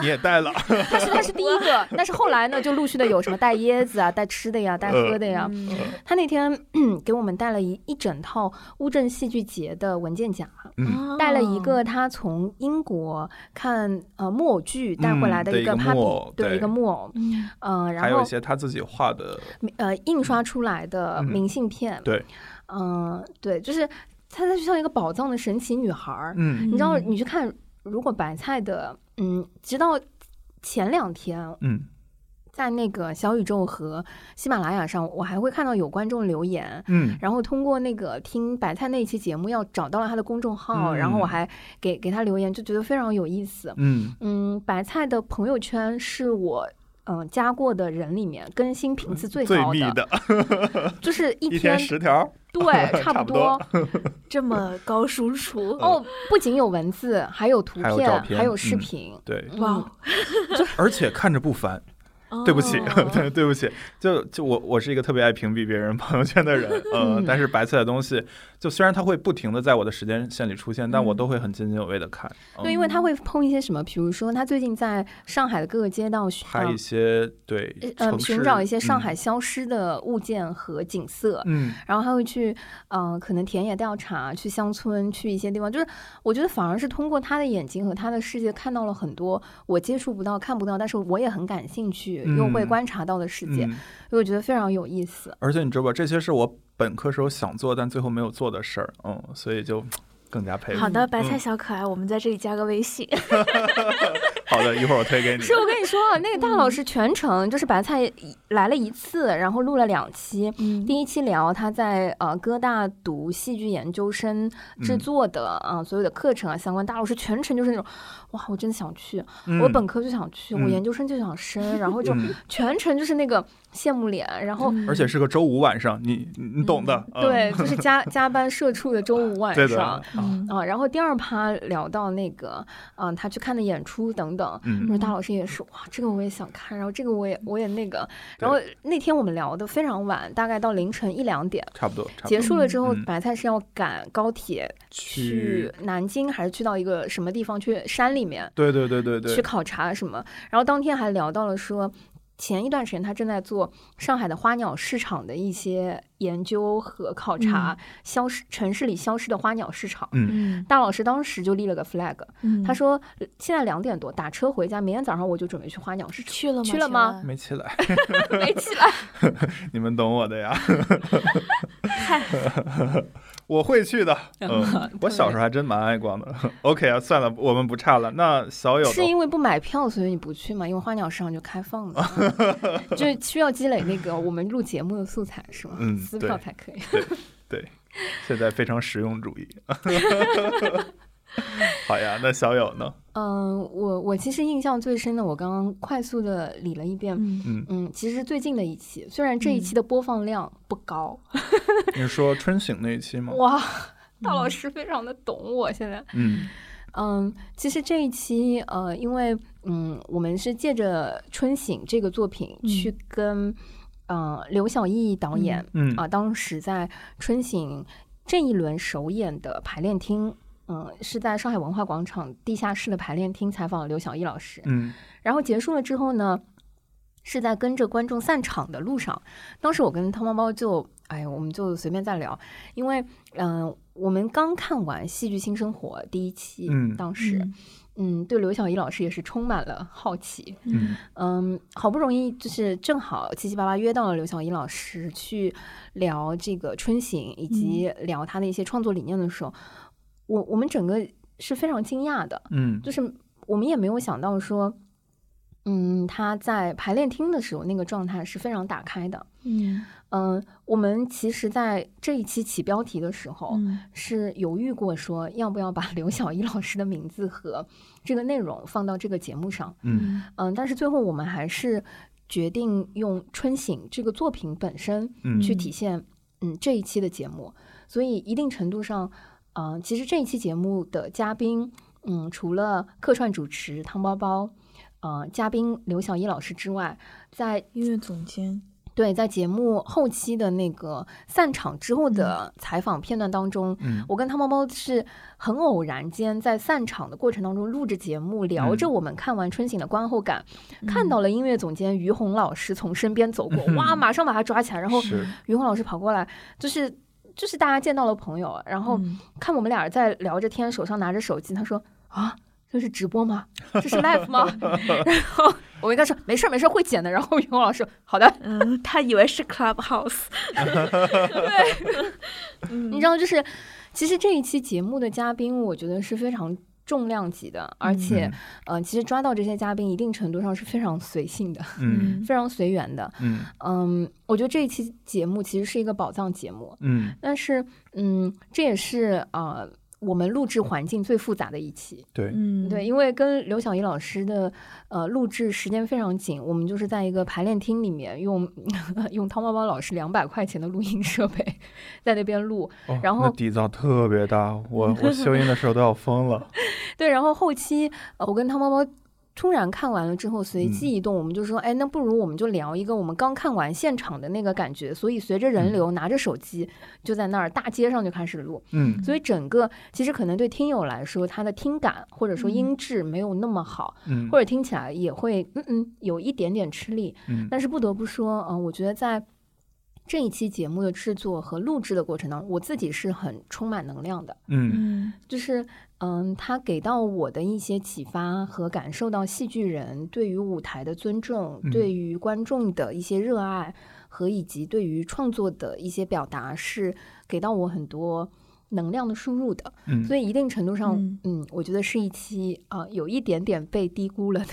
你也带了，他是他是第一个，但是后来呢，就陆续的有什么带椰子啊、带吃的呀、带喝的呀。他那天 给我们带了一一整套乌镇戏剧节的文件夹，带了一个他从英国看呃木偶剧带回来的一个帕比，对一个木偶，嗯，然后还有一些他自己画的呃印刷出来的明信片，对，嗯，对，就是他就像一个宝藏的神奇女孩儿，嗯，你知道你去看。如果白菜的，嗯，直到前两天，嗯，在那个小宇宙和喜马拉雅上，我还会看到有观众留言，嗯，然后通过那个听白菜那一期节目，要找到了他的公众号，然后我还给给他留言，就觉得非常有意思，嗯嗯，白菜的朋友圈是我。嗯，加过的人里面更新频次最高的，就是一 天十条，对，差不多，这么高输出哦，不仅有文字，还有图片，还有视频，对，哇，而且看着不烦。对不起，对对不起，就就我我是一个特别爱屏蔽别人朋友圈的人，呃，但是白菜的东西，就虽然它会不停的在我的时间线里出现，但我都会很津津有味的看。对，因为他会碰一些什么，比如说他最近在上海的各个街道拍一些对，呃，寻找一些上海消失的物件和景色，嗯，然后他会去，嗯，可能田野调查，去乡村，去一些地方，就是我觉得反而是通过他的眼睛和他的世界看到了很多我接触不到、看不到，但是我也很感兴趣。又会观察到的世界，我觉得非常有意思。而且你知道吧，这些是我本科时候想做但最后没有做的事儿，嗯，所以就更加佩服。好的，白菜小可爱，我们在这里加个微信。好的，一会儿我推给你。是我跟你说，那个大老师全程就是白菜来了一次，然后录了两期。第一期聊他在呃哥大读戏剧研究生制作的啊所有的课程啊相关，大老师全程就是那种。哇，我真的想去，我本科就想去，我研究生就想升，然后就全程就是那个羡慕脸，然后而且是个周五晚上，你你懂的，对，就是加加班社畜的周五晚上，啊，然后第二趴聊到那个，嗯，他去看的演出等等，说大老师也是，哇，这个我也想看，然后这个我也我也那个，然后那天我们聊的非常晚，大概到凌晨一两点，差不多，结束了之后，白菜是要赶高铁去南京，还是去到一个什么地方？去山里？里面对对对对对，去考察什么？然后当天还聊到了说，前一段时间他正在做上海的花鸟市场的一些研究和考察，消失城市里消失的花鸟市场。嗯，大老师当时就立了个 flag，他说现在两点多打车回家，明天早上我就准备去花鸟市场。去了吗？去了吗？没起来，没起来。你们懂我的呀。我会去的，嗯，我小时候还真蛮爱逛的。OK 啊，算了，我们不差了。那小友是因为不买票，所以你不去吗？因为花鸟市场就开放了，就需要积累那个我们录节目的素材，是吗？嗯，撕票才可以。对对，现在非常实用主义。好呀，那小友呢？嗯，我我其实印象最深的，我刚刚快速的理了一遍。嗯嗯，其实最近的一期，虽然这一期的播放量不高。你说春醒那一期吗？哇，大老师非常的懂我现在。嗯嗯，其实这一期呃，因为嗯，我们是借着春醒这个作品去跟嗯刘晓毅导演嗯啊，当时在春醒这一轮首演的排练厅。嗯，是在上海文化广场地下室的排练厅采访刘晓毅老师。嗯，然后结束了之后呢，是在跟着观众散场的路上。当时我跟汤包包就，哎，我们就随便在聊，因为嗯，我们刚看完《戏剧新生活》第一期，嗯，当时嗯，对刘晓毅老师也是充满了好奇。嗯嗯，好不容易就是正好七七八八约到了刘晓毅老师去聊这个春醒以及聊他的一些创作理念的时候。我我们整个是非常惊讶的，嗯，就是我们也没有想到说，嗯，他在排练厅的时候那个状态是非常打开的，嗯。嗯，我们其实在这一期起标题的时候嗯。是犹豫过说要不要把刘晓一老师的名字和这个内容放到这个节目上，嗯。嗯，但是最后我们还是决定用《春醒》这个作品本身嗯。去体现。嗯这一期的节目，所以一定程度上，嗯、其实这一期节目的嘉宾，嗯，除了客串主持汤包包，呃，嘉宾刘晓一老师之外，在音乐总监，对在节目后期的那个散场之后的采访片段当中，嗯我跟汤包包是很偶然间在散场的过程当中录着节目，聊着我们看完春醒的观后感，看到了音乐总监于红老师从身边走过，嗯哇，马上把他抓起来，然后于红老师跑过来，就是就是大家见到了朋友，然后嗯看我们俩在聊着天，手上拿着手机，他说啊。这是直播吗？这是 live 吗？然后我跟他说没事儿没事儿，会剪的。然后于红老师说好的，嗯，他以为是 Clubhouse，对你知道，就是其实这一期节目的嘉宾，我觉得是非常重量级的，而且，嗯、其实抓到这些嘉宾，一定程度上是非常随性的，嗯。非常随缘的。嗯。嗯，我觉得这一期节目其实是一个宝藏节目，嗯，但是，嗯，这也是呃我们录制环境最复杂的一期。对，嗯，对，因为跟刘晓怡老师的呃录制时间非常紧，我们就是在一个排练厅里面用 用汤包包老师两百块钱的录音设备在那边录，哦然后底噪特别大，我我 修音的时候都要疯了。对，然后后期呃我跟汤包包。突然看完了之后，随嗯机一动，我们就说，哎，那不如我们就聊一个我们刚看完现场的那个感觉。所以随着人嗯流，拿着手机就在那儿大街上就开始录。嗯所以整个其实可能对听友来说，他的听感或者说嗯音质没有那么好，嗯或者听起来也会嗯嗯有一点点吃力。嗯但是不得不说，嗯、我觉得在这一期节目的制作和录制的过程当中，我自己是很充满能量的。嗯嗯就是嗯，他给到我的一些启发和感受到戏剧人对于舞台的尊重，嗯。对于观众的一些热爱和以及对于创作的一些表达，是给到我很多能量的输入的。嗯，所以一定程度上，嗯。嗯我觉得是一期啊、呃有一点点被低估了的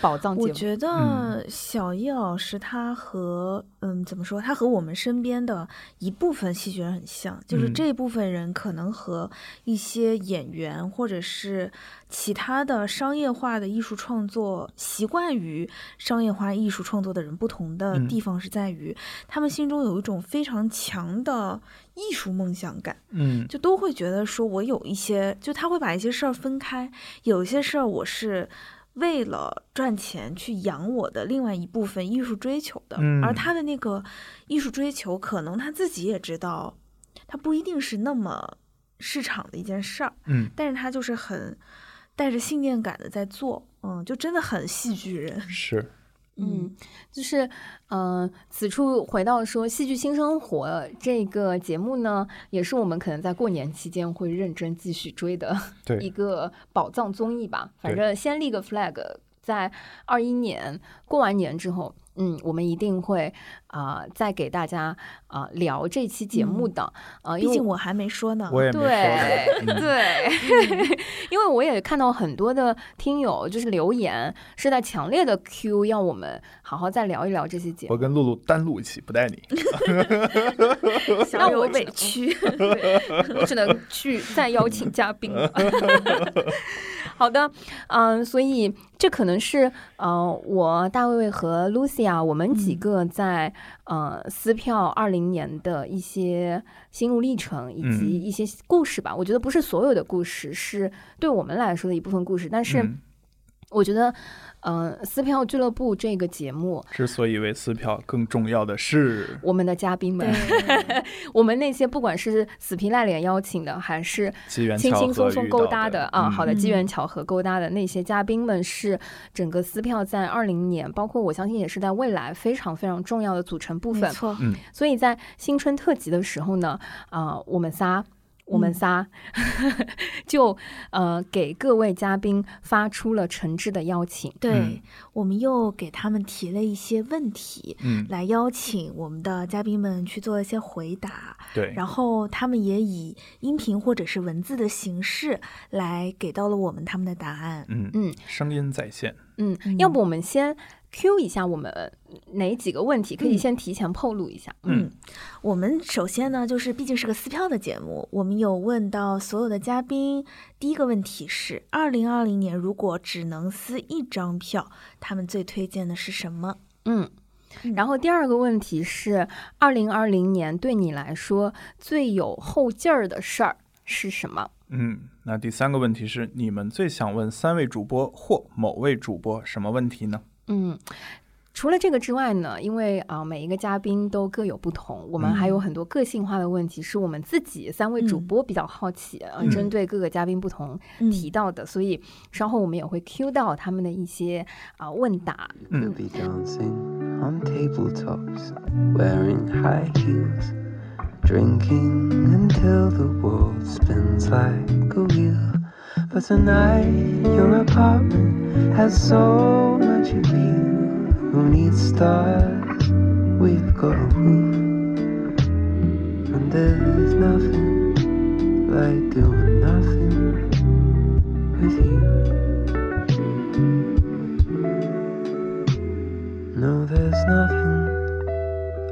宝藏节目。我觉得小叶老师他和嗯怎么说，他和我们身边的一部分戏剧人很像，就是嗯。这部分人可能和一些演员或者是其他的商业化的艺术创作习惯于商业化艺术创作的人不同的嗯。地方是在于，他们心中有一种非常强的艺术梦想感。嗯。就都会觉得说，我有一些，就他会把一些事儿分开，有一些事儿我是为了赚钱去养我的另外一部分艺术追求的，嗯。而他的那个艺术追求，可能他自己也知道，他不一定是那么市场的一件事儿，嗯。但是他就是很带着信念感的在做，嗯，就真的很戏剧人，是嗯，就是，嗯、此处回到说《戏剧新生活》这个节目呢，也是我们可能在过年期间会认真继续追的一，个宝藏综艺吧。反正先立个 flag，在二一年过完年之后，嗯，我们一定会啊、再给大家啊、聊这期节目的啊、因为毕竟我还没说呢，我也没对对，因为我也看到很多的听友就是留言是在强烈的 Q 要我们好好再聊一聊这期节目。我跟露露单录一期，不带你。小有我委屈，我只能去再邀请嘉宾了。好的，嗯、所以这可能是呃，我大卫卫和 Lucia 我们几嗯个在、呃撕票二零年的一些心路历程以及嗯一些故事吧。我觉得不是所有的故事是对我们来说的一部分故事，但是嗯我觉得，嗯、撕票俱乐部这个节目，之所以为撕票，更重要的是，我们的嘉宾们，我们那些不管是死皮赖脸邀请的，还是机缘轻巧合轻松松勾搭的啊，好的，嗯机缘巧合勾搭的那些嘉宾们，是整个撕票在二零年，包括我相信也是在未来非常非常重要的组成部分。没错，嗯所以在新春特辑的时候呢，啊、我们仨。我们嗯。仨 就呃给各位嘉宾发出了诚挚的邀请，对、嗯我们又给他们提了一些问题，嗯，来邀请我们的嘉宾们去做一些回答，对，然后他们也以音频或者是文字的形式来给到了我们他们的答案。嗯嗯声音在线，嗯，嗯要不我们先 Q 一下我们哪几个问题，可以嗯先提前透露一下。嗯我们首先呢，就是毕竟是个撕票的节目，我们有问到所有的嘉宾，第一个问题是：二零二零年如果只能撕一张票，他们最推荐的是什么？嗯，嗯然后第二个问题是，二零二零年对你来说最有后劲儿的事儿是什么？嗯，那第三个问题是，你们最想问三位主播或某位主播什么问题呢？嗯，除了这个之外呢，因为啊、每一个嘉宾都各有不同，我们还有很多个性化的问题，是我们自己三位主嗯。播比较好奇，呃，嗯。针对各个嘉宾不同嗯。提到的，所以稍后我们也会 Q 到他们的一些啊、问答。We'll But tonight, your apartment has so much of appeal. Who needs stars? We've got a roof, and there's nothing like doing nothing with you. No, there's nothing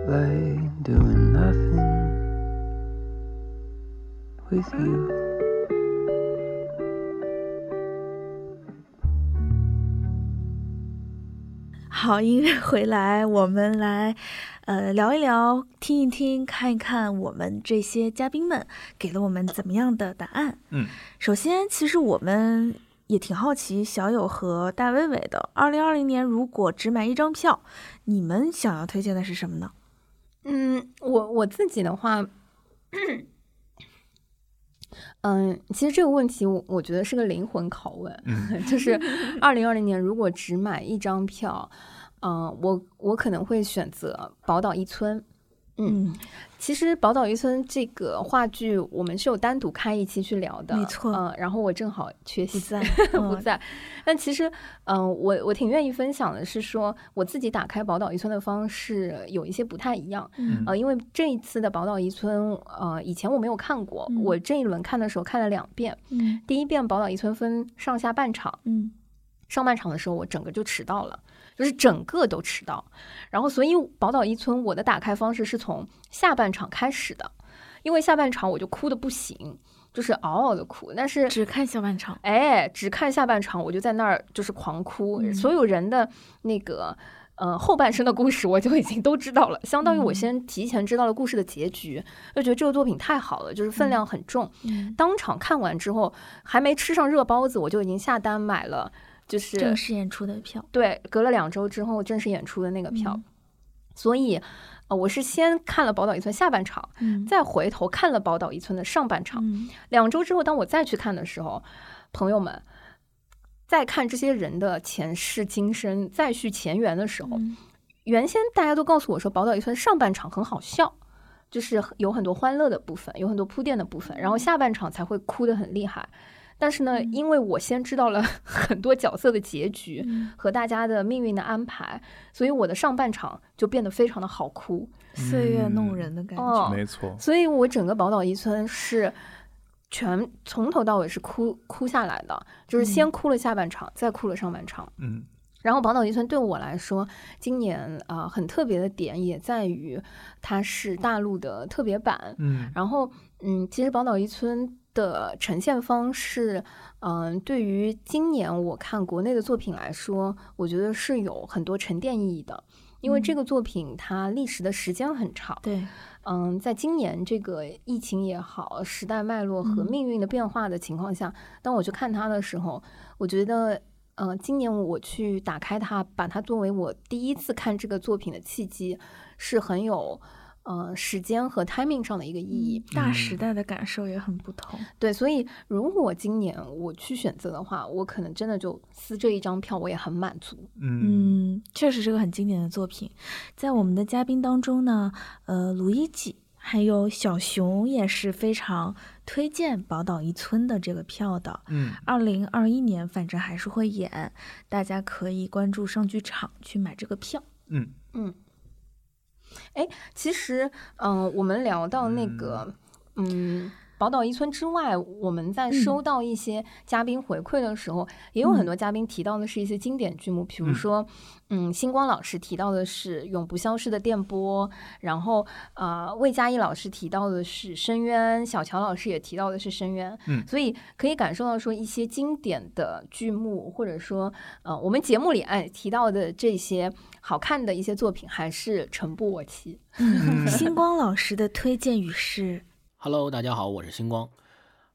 like doing nothing with you. 好，音乐回来，我们来呃聊一聊，听一听，看一看我们这些嘉宾们给了我们怎么样的答案。嗯，首先，其实我们也挺好奇小友和大伟伟的，二零二零年如果只买一张票，你们想要推荐的是什么呢？嗯，我我自己的话，嗯，其实这个问题我我觉得是个灵魂拷问，嗯 就是二零二零年如果只买一张票，嗯、我我可能会选择宝岛一村。嗯，其实宝岛一村这个话剧，我们是有单独开一期去聊的，没错。嗯、然后我正好缺席，不在，不嗯。在。但其实，嗯、我我挺愿意分享的是说，我自己打开宝岛一村的方式有一些不太一样。嗯。呃，因为这一次的宝岛一村，呃，以前我没有看过，嗯。我这一轮看的时候看了两遍。嗯。第一遍宝岛一村分上下半场，嗯。上半场的时候我整个就迟到了，就是整个都迟到。然后，所以宝岛一村我的打开方式是从下半场开始的，因为下半场我就哭的不行，就是嗷嗷的哭。但是只看下半场，哎，只看下半场我就在那儿就是狂哭，嗯所有人的那个。呃，后半生的故事我就已经都知道了，相当于我嗯先提前知道了故事的结局，就觉得这个作品太好了，就是分量很重。嗯，当场看完之后，还没吃上热包子，我就已经下单买了，就是正式演出的票，对，隔了两周之后正式演出的那个票。嗯所以，呃，我是先看了宝岛一村下半场，嗯，再回头看了宝岛一村的上半场。嗯两周之后，当我再去看的时候，朋友们，再看这些人的前世今生、再续前缘的时候，嗯原先大家都告诉我说，宝岛一村上半场很好笑，就是有很多欢乐的部分，有很多铺垫的部分，然后下半场才会哭得很厉害。但是呢，嗯。因为我先知道了 很多角色的结局嗯。和大家的命运的安排，所以我的上半场就变得非常的好哭。岁月弄人的感觉，哦没错，所以我整个宝岛一村是全从头到尾是哭哭下来的，就是先哭了下半场，再哭了上半场。嗯。然后宝岛一村对我来说，今年啊、呃很特别的点也在于它是大陆的特别版。嗯。然后嗯，其实宝岛一村的呈现方式，嗯、对于今年我看国内的作品来说，我觉得是有很多沉淀意义的。因为这嗯。个作品它历时的时间很长，对，嗯，在今年这个疫情也好，时代脉络和嗯。命运的变化的情况下，当我去看它的时候，我觉得，呃，今年我去打开它，把它作为我第一次看这个作品的契机，是很有，呃，时间和 timing 上的一个意义。大时代的感受也很不同。对，所以如果今年我去选择的话，我可能真的就撕这一张票，我也很满足。嗯嗯，确实是个很经典的作品。在我们的嘉宾当中呢，呃，卢一吉还有小熊也是非常推荐宝岛一村的这个票的。嗯二零二一年反正还是会演，大家可以关注上剧场去买这个票。嗯嗯其实，嗯、我们聊到那个，嗯，宝岛一村之外，我们在嗯。收到一些嘉宾回馈的时候，也有很多嘉宾提到的是一些经典剧目，比如嗯。说，嗯，星光老师提到的是《永不消逝的电波》，然后呃，魏佳艺老师提到的是《深渊》，小乔老师也提到的是《深渊》，嗯。所以可以感受到说一些经典的剧目，或者说呃，我们节目里哎提到的这些好看的一些作品，还是诚不我欺。嗯 星光老师的推荐语是：Hello，大家好，我是星光。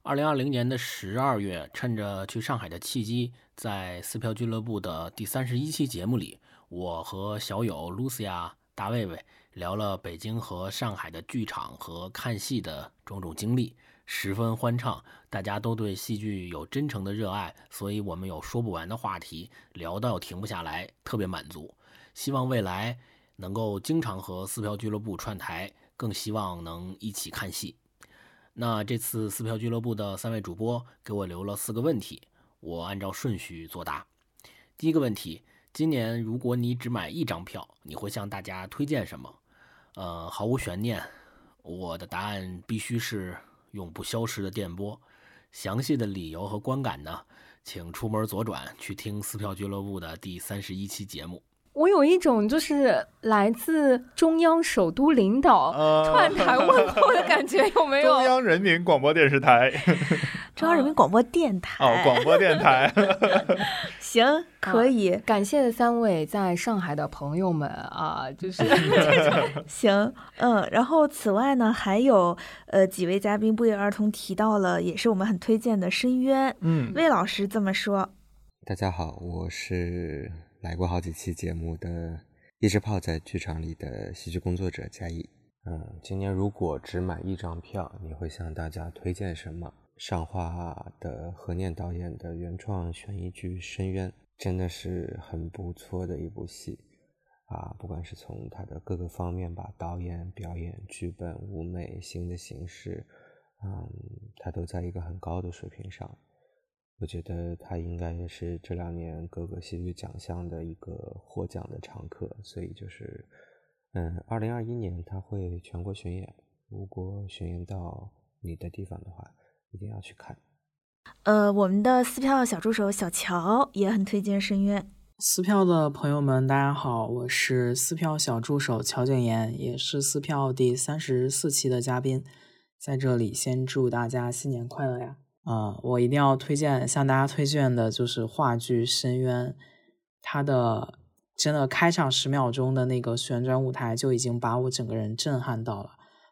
二零二零年的十二月，趁着去上海的契机，在撕票俱乐部的第三十一期节目里，我和小友 Lucia、大卫卫聊了北京和上海的剧场和看戏的种种经历，十分欢畅。大家都对戏剧有真诚的热爱，所以我们有说不完的话题，聊到停不下来，特别满足。希望未来能够经常和撕票俱乐部串台，更希望能一起看戏。那这次撕票俱乐部的三位主播给我留了四个问题，我按照顺序作答。第一个问题：今年如果你只买一张票，你会向大家推荐什么？呃，毫无悬念，我的答案必须是永不消失的电波。详细的理由和观感呢，请出门左转去听撕票俱乐部的第三十一期节目。我有一种就是来自中央首都领导呃 串台问候的感觉，有没有？中央人民广播电视台 中央人民广播电台。哦，广播电台。行，可以，感谢三位在上海的朋友们啊，就是行，嗯，然后此外呢，还有呃几位嘉宾不约而同提到了，也是我们很推荐的《深渊》。嗯，魏老师这么说，大家好，我是来过好几期节目的，一直泡在剧场里的戏剧工作者嘉义。嗯，今年如果只买一张票，你会向大家推荐什么？上画的何念导演的原创悬疑剧《深渊》真的是很不错的一部戏啊！不管是从它的各个方面吧，导演、表演、剧本、舞美、新的形式，嗯，它都在一个很高的水平上。我觉得他应该也是这两年各个戏剧奖项的一个获奖的常客，所以就是，嗯，二零二一年他会全国巡演，如果巡演到你的地方的话，一定要去看。呃，我们的撕票小助手小乔也很推荐《深渊》。撕票的朋友们，大家好，我是撕票小助手乔景言，也是撕票第三十四期的嘉宾，在这里先祝大家新年快乐呀！啊、我一定要推荐向大家推荐的就是话剧《深渊》，它的真的开场十秒钟的那个旋转舞台就已经把我整个人震撼到了，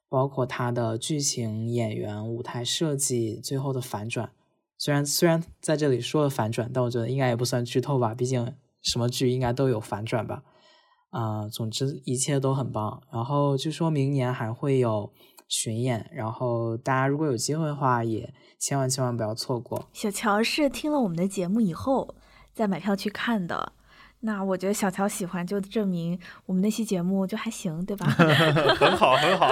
包括它的剧情、演员、舞台设计，最后的反转。虽然虽然在这里说了反转，但我觉得应该也不算剧透吧，毕竟什么剧应该都有反转吧。啊、总之一切都很棒。然后据说明年还会有巡演，然后大家如果有机会的话，也千万千万不要错过。小乔是听了我们的节目以后再买票去看的。那我觉得小乔喜欢，就证明我们那期节目就还行，对吧？很好，很好。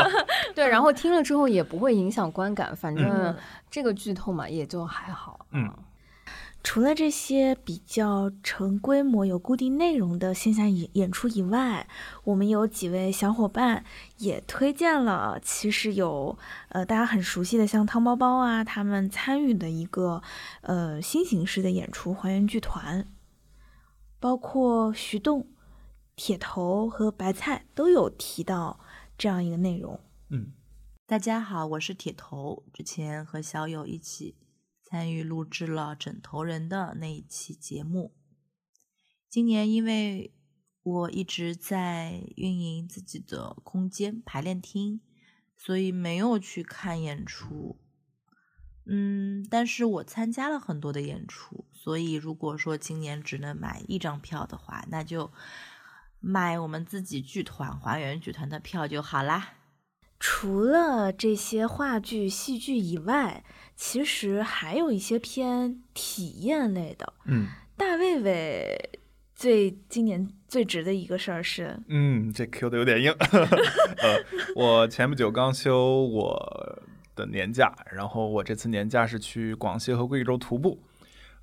对，然后听了之后也不会影响观感，反正嗯这个剧透嘛，也就还好。嗯除了这些比较成规模、有固定内容的线下演演出以外，我们有几位小伙伴也推荐了，其实有呃大家很熟悉的像汤包包啊，他们参与的一个呃新形式的演出——还原剧团，包括徐栋、铁头和白菜都有提到这样一个内容。嗯，大家好，我是铁头。之前和小友一起参与录制了《枕头人》的那一期节目。今年因为我一直在运营自己的空间排练厅，所以没有去看演出。嗯，但是我参加了很多的演出，所以如果说今年只能买一张票的话，那就买我们自己剧团还原剧团的票就好啦。除了这些话剧、戏剧以外，其实还有一些偏体验类的。嗯大卫卫最今年最值的一个事儿是，嗯，这 Q 的有点硬。呃，我前不久刚休我的年假，然后我这次年假是去广西和贵州徒步。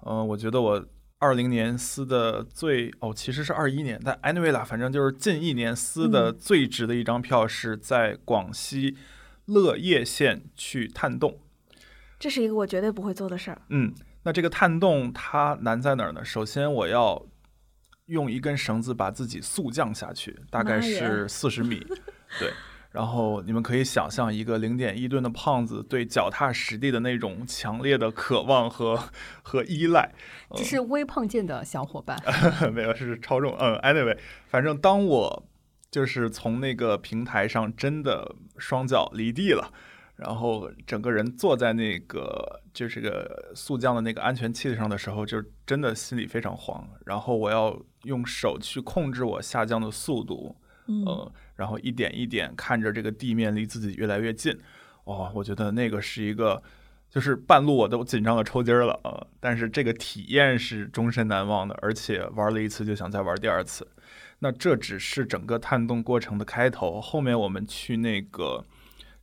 嗯、我觉得我二零年撕的最哦，其实是二一年，但 anyway 啦，反正就是近一年撕的嗯最值的一张票是在广西乐业县去探洞。这是一个我绝对不会做的事儿。嗯，那这个探洞它难在哪儿呢？首先我要用一根绳子把自己速降下去，大概是四十米，对。然后你们可以想象一个零点一吨的胖子对脚踏实地的那种强烈的渴望和和依赖。这是微胖界的小伙伴，没有，是超重。嗯，anyway，反正当我就是从那个平台上真的双脚离地了，然后整个人坐在那个就是个速降的那个安全器上的时候，就真的心里非常慌。然后我要用手去控制我下降的速度，嗯呃，然后一点一点看着这个地面离自己越来越近。哦，我觉得那个是一个，就是半路我都紧张的抽筋儿了啊、呃但是这个体验是终身难忘的，而且玩了一次就想再玩第二次。那这只是整个探洞过程的开头，后面我们去那个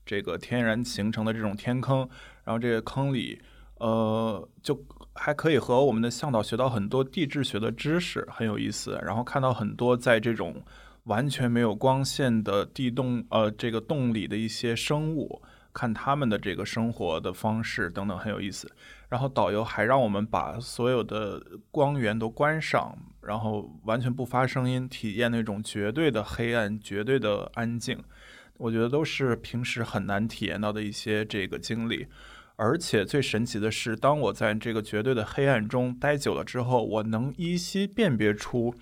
这个天然形成的这种天坑，然后这个坑里，呃，就还可以和我们的向导学到很多地质学的知识，很有意思。然后看到很多在这种完全没有光线的地洞，呃，这个洞里的一些生物，看他们的这个生活的方式等等，很有意思。然后导游还让我们把所有的光源都关上，然后完全不发声音，体验那种绝对的黑暗、绝对的安静。我觉得都是平时很难体验到的一些这个经历。而且最神奇的是，当我在这个绝对的黑暗中待久了之后，我能依稀辨别出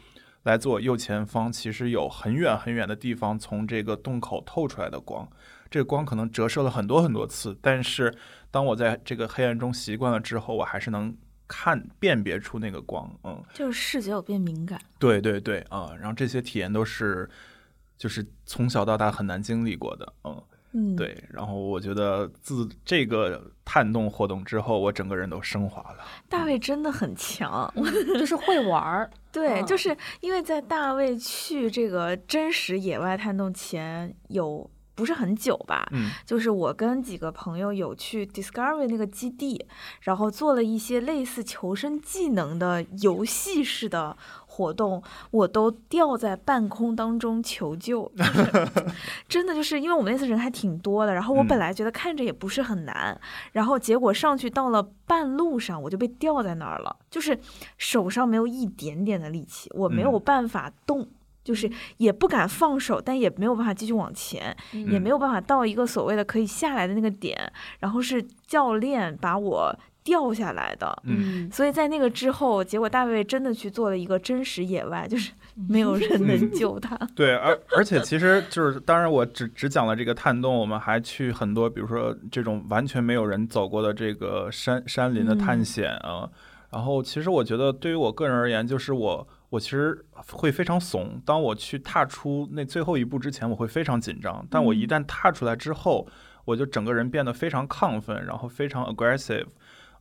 来自我右前方其实有很远很远的地方从这个洞口透出来的光。这个光可能折射了很多很多次，但是当我在这个黑暗中习惯了之后，我还是能看辨别出那个光。嗯，就是视觉有变敏感。对对对啊，然后这些体验都是就是从小到大很难经历过的。嗯，嗯，，对。然后我觉得自这个探洞活动之后，我整个人都升华了。大卫真的很强。就是会玩儿。对，嗯就是因为在大卫去这个真实野外探洞前有不是很久吧，嗯就是我跟几个朋友有去 Discovery 那个基地，然后做了一些类似求生技能的游戏式的活动，我都吊在半空当中求救，就是真的就是因为我们那次人还挺多的，然后我本嗯。来觉得看着也不是很难，然后结果上去到了半路上我就被吊在那儿了，就是手上没有一点点的力气，我没有嗯。办法动。就是也不敢放手，但也没有办法继续往前，也嗯。没有办法到一个所谓的可以下来的那个点，然后是教练把我掉下来的。嗯，所以在那个之后，结果大卫真的去做了一个真实野外，就是没有人能救他。对，而而且其实就是，当然我只只讲了这个探洞，我们还去很多，比如说这种完全没有人走过的这个山山林的探嗯险啊。然后其实我觉得，对于我个人而言，就是我我其实会非常怂。当我去踏出那最后一步之前，我会非常紧张。但我一嗯旦踏出来之后，我就整个人变得非常亢奋，然后非常 aggressive。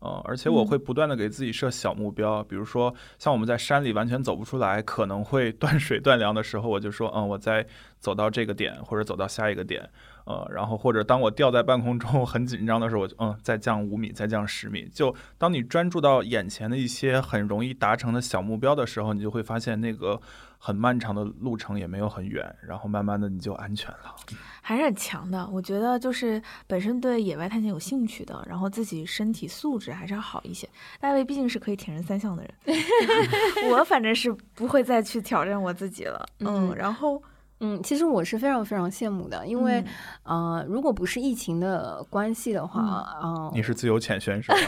呃，而且我嗯会不断的给自己设小目标，比如说像我们在山里完全走不出来，可能会 断水断粮的时候，我就说，嗯，我再走到这个点，或者走到下一个点，呃，然后或者当我吊在半空中 很紧张的时候，我就嗯，再降五米，再降十米。就当你专注到眼前的一些很容易达成的小目标的时候，你就会发现那个很漫长的路程也没有很远，然后慢慢的你就安全了。还是很强的。我觉得就是本身对野外探险有兴趣的，然后自己身体素质还是要好一些。大卫毕竟是可以铁人三项的人，我反正是不会再去挑战我自己了。嗯，嗯然后嗯，其实我是非常非常羡慕的，因为嗯、呃，如果不是疫情的关系的话，嗯，你是自由潜选手啊，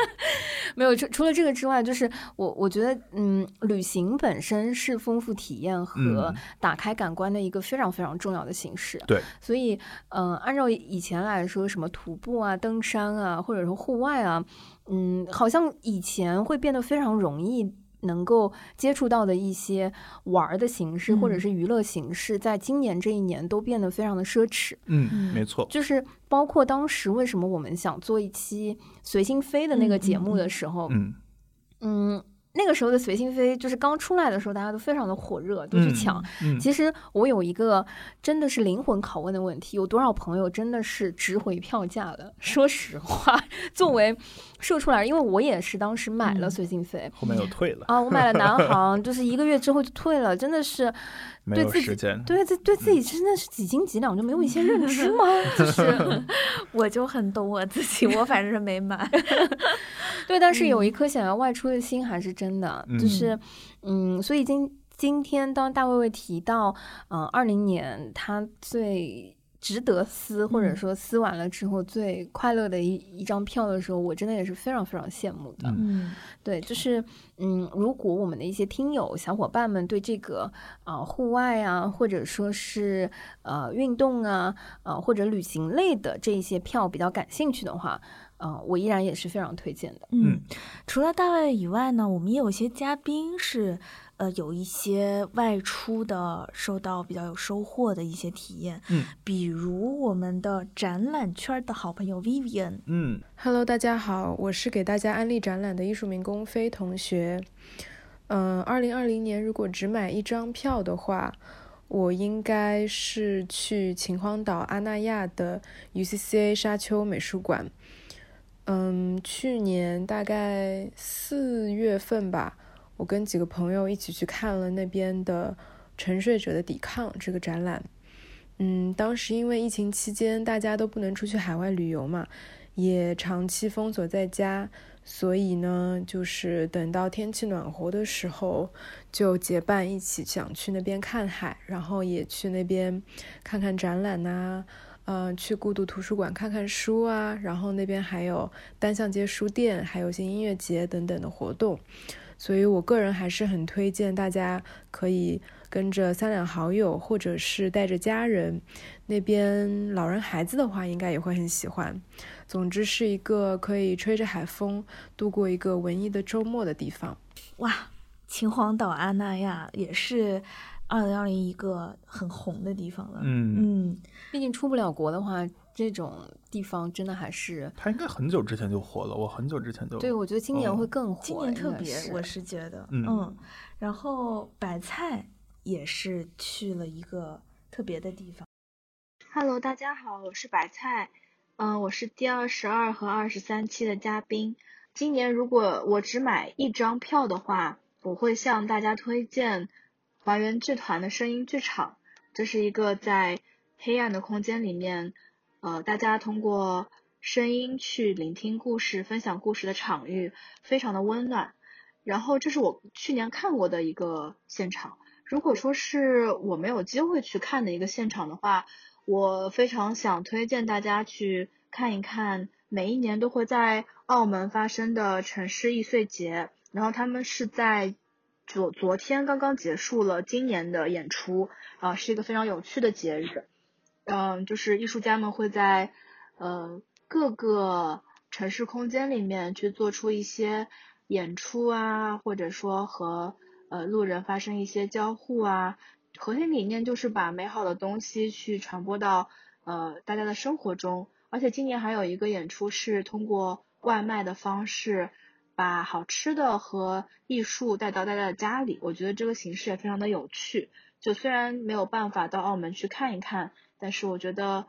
没有除除了这个之外，就是我我觉得，嗯，旅行本身是丰富体验和嗯打开感官的一个非常非常重要的形式。对，所以，嗯、按照以前来说，什么徒步啊、登山啊，或者说户外啊，嗯，好像以前会变得非常容易。能够接触到的一些玩儿的形式，或者嗯是娱乐形式，在今年这一年都变得非常的奢侈。嗯，嗯没错，就是包括当时为什么我们想做一期随心飞的那个节目的时候，嗯嗯，那个时候的随心飞就是刚出来的时候，大家都非常的火热，都去抢。嗯，其实我有一个真的是灵魂拷问的问题：有多少朋友真的是值回票价的？说实话，作为说出来，因为我也是当时买了嗯随心飞。后面又退了，啊，我买了南 航，就是一个月之后就退了，真的是没有对自己时间。对自对自己真的是几斤几两就没有一些认知吗？就 是 我就很懂我自己，我反正没买。对，但是有一颗想要外出的心还是真的，就是嗯，所以今今天当大卫卫提到，嗯、呃，二零年他最。值得撕，或者说撕完了之后最快乐的一一张票的时候，我真的也是非常非常羡慕的。嗯，对，就是嗯，如果我们的一些听友小伙伴们对这个啊、呃、户外啊，或者说是呃运动啊，呃或者旅行类的这一些票比较感兴趣的话，嗯、呃，我依然也是非常推荐的。嗯，除了大卫以外呢，我们也有些嘉宾是。呃，有一些外出的，受到比较有收获的一些体验，嗯，比如我们的展览圈的好朋友 Vivian，嗯，Hello，大家好，我是给大家安利展览的艺术民工飞同学。嗯、呃，二零二零年如果只买一张票的话，我应该是去秦皇岛阿那亚的 UCCA 沙丘美术馆。嗯，去年大概四月份吧。我跟几个朋友一起去看了那边的《沉睡者的抵抗》这个展览。嗯，当时因为疫情期间大家都不能出去海外旅游嘛，也长期封锁在家，所以呢，就是等到天气暖和的时候，就结伴一起想去那边看海，然后也去那边看看展览呐、啊，呃，去孤独图书馆看看书啊，然后那边还有单向街书店，还有一些音乐节等等的活动。所以，我个人还是很推荐大家可以跟着三两好友，或者是带着家人。那边老人孩子的话，应该也会很喜欢。总之，是一个可以吹着海风度过一个文艺的周末的地方。哇，秦皇岛阿那亚也是二零二零一个很红的地方了。嗯嗯，毕竟出不了国的话，这种地方真的还是他应该很久之前就火了，我很久之前就对，我觉得今年会更火，今年特别，是我是觉得，嗯嗯，然后白菜也是去了一个特别的地方。Hello，大家好，我是白菜，嗯、我是第二十二和二十三期的嘉宾。今年如果我只买一张票的话，我会向大家推荐还原剧团的声音剧场。这是一个在黑暗的空间里面，呃，大家通过声音去聆听故事、分享故事的场域，非常的温暖。然后这是我去年看过的一个现场。如果说是我没有机会去看的一个现场的话，我非常想推荐大家去看一看每一年都会在澳门发生的城市易碎节，然后他们是在昨昨天刚刚结束了今年的演出，啊、是一个非常有趣的节日，嗯、就是艺术家们会在呃各个城市空间里面去做出一些演出啊，或者说和呃路人发生一些交互啊，核心理念就是把美好的东西去传播到呃大家的生活中，而且今年还有一个演出是通过外卖的方式，把好吃的和艺术带到大家的家里，我觉得这个形式也非常的有趣。就虽然没有办法到澳门去看一看，但是我觉得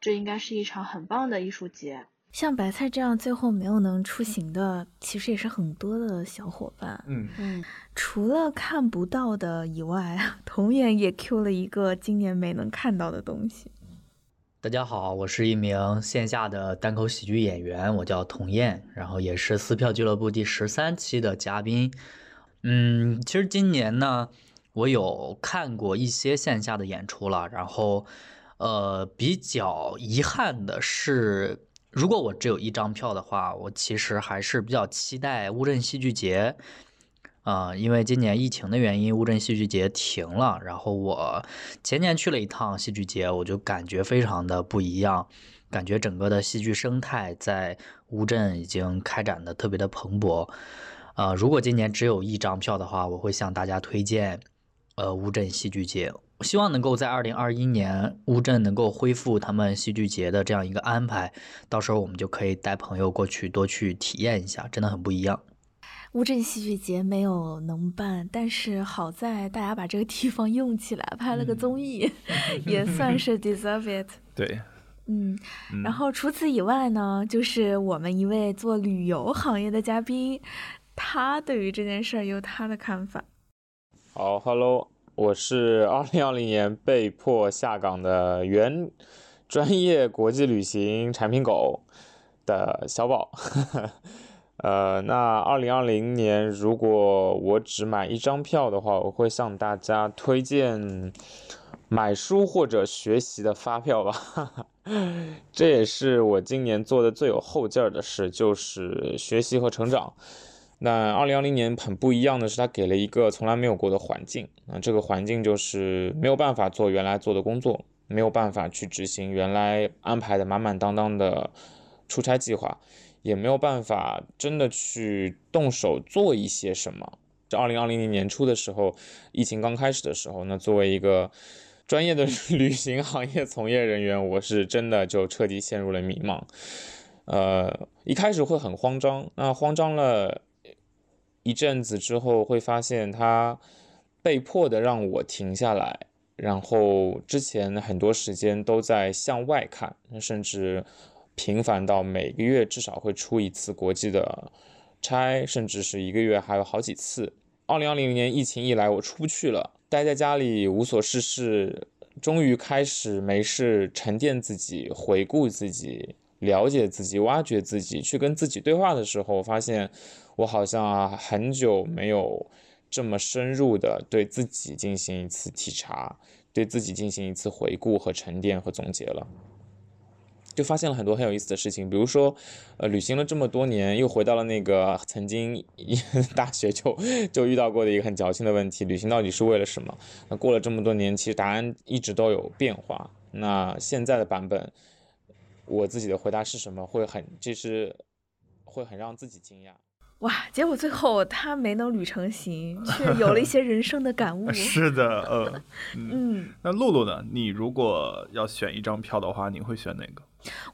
这应该是一场很棒的艺术节。像白菜这样最后没有能出行的，其实也是很多的小伙伴。嗯嗯，除了看不到的以外，童颜也 Q 了一个今年没能看到的东西。大家好，我是一名线下的单口喜剧演员，我叫童燕，然后也是撕票俱乐部第十三期的嘉宾。嗯，其实今年呢，我有看过一些线下的演出了，然后呃，比较遗憾的是，如果我只有一张票的话，我其实还是比较期待乌镇戏剧节。啊、因为今年疫情的原因，乌镇戏剧节停了。然后我前年去了一趟戏剧节，我就感觉非常的不一样，感觉整个的戏剧生态在乌镇已经开展的特别的蓬勃。呃，如果今年只有一张票的话，我会向大家推荐，呃，乌镇戏剧节。我希望能够在二零二一年乌镇能够恢复他们戏剧节的这样一个安排，到时候我们就可以带朋友过去多去体验一下，真的很不一样。乌镇戏剧节没有能办，但是好在大家把这个地方用起来，拍了个综艺，也算是 deserve it。对，嗯，嗯然后除此以外呢，就是我们一位做旅游行业的嘉宾，他对于这件事儿有他的看法。好，Hello，我是二零二零年被迫下岗的原 专业国际旅行产品狗的小宝。呃，那二零二零年如果我只买一张票的话，我会向大家推荐买书或者学习的发票吧。这也是我今年做的最有后劲儿的事，就是学习和成长。那二零二零年很不一样的是，它给了一个从来没有过的环境啊，这个环境就是没有办法做原来做的工作，没有办法去执行原来安排的满满当当的出差计划，也没有办法真的去动手做一些什么。这二零二零年年初的时候，疫情刚开始的时候，那作为一个专业的 旅行行业从业人员，我是真的就彻底陷入了迷茫。呃，一开始会很慌张，那慌张了一阵子之后，会发现它被迫的让我停下来，然后之前很多时间都在向外看，甚至频繁到每个月至少会出一次国际的差，甚至是一个月还有好几次。二零二零年疫情一来，我出不去了，待在家里无所事事，终于开始没事沉淀自己，回顾自己，了解自己，挖掘自己，去跟自己对话的时候，发现我好像啊很久没有这么深入的对自己进行一次体察，对自己进行一次回顾和沉淀和总结了。就发现了很多很有意思的事情，比如说，呃，旅行了这么多年，又回到了那个曾经 大学就就遇到过的一个很矫情的问题：旅行到底是为了什么？那过了这么多年，其实答案一直都有变化。那现在的版本，我自己的回答是什么？会很，就是会很让自己惊讶。哇！结果最后他没能旅成行，却 有了一些人生的感悟。是的，呃，嗯，那露露呢？你如果要选一张票的话，你会选哪个？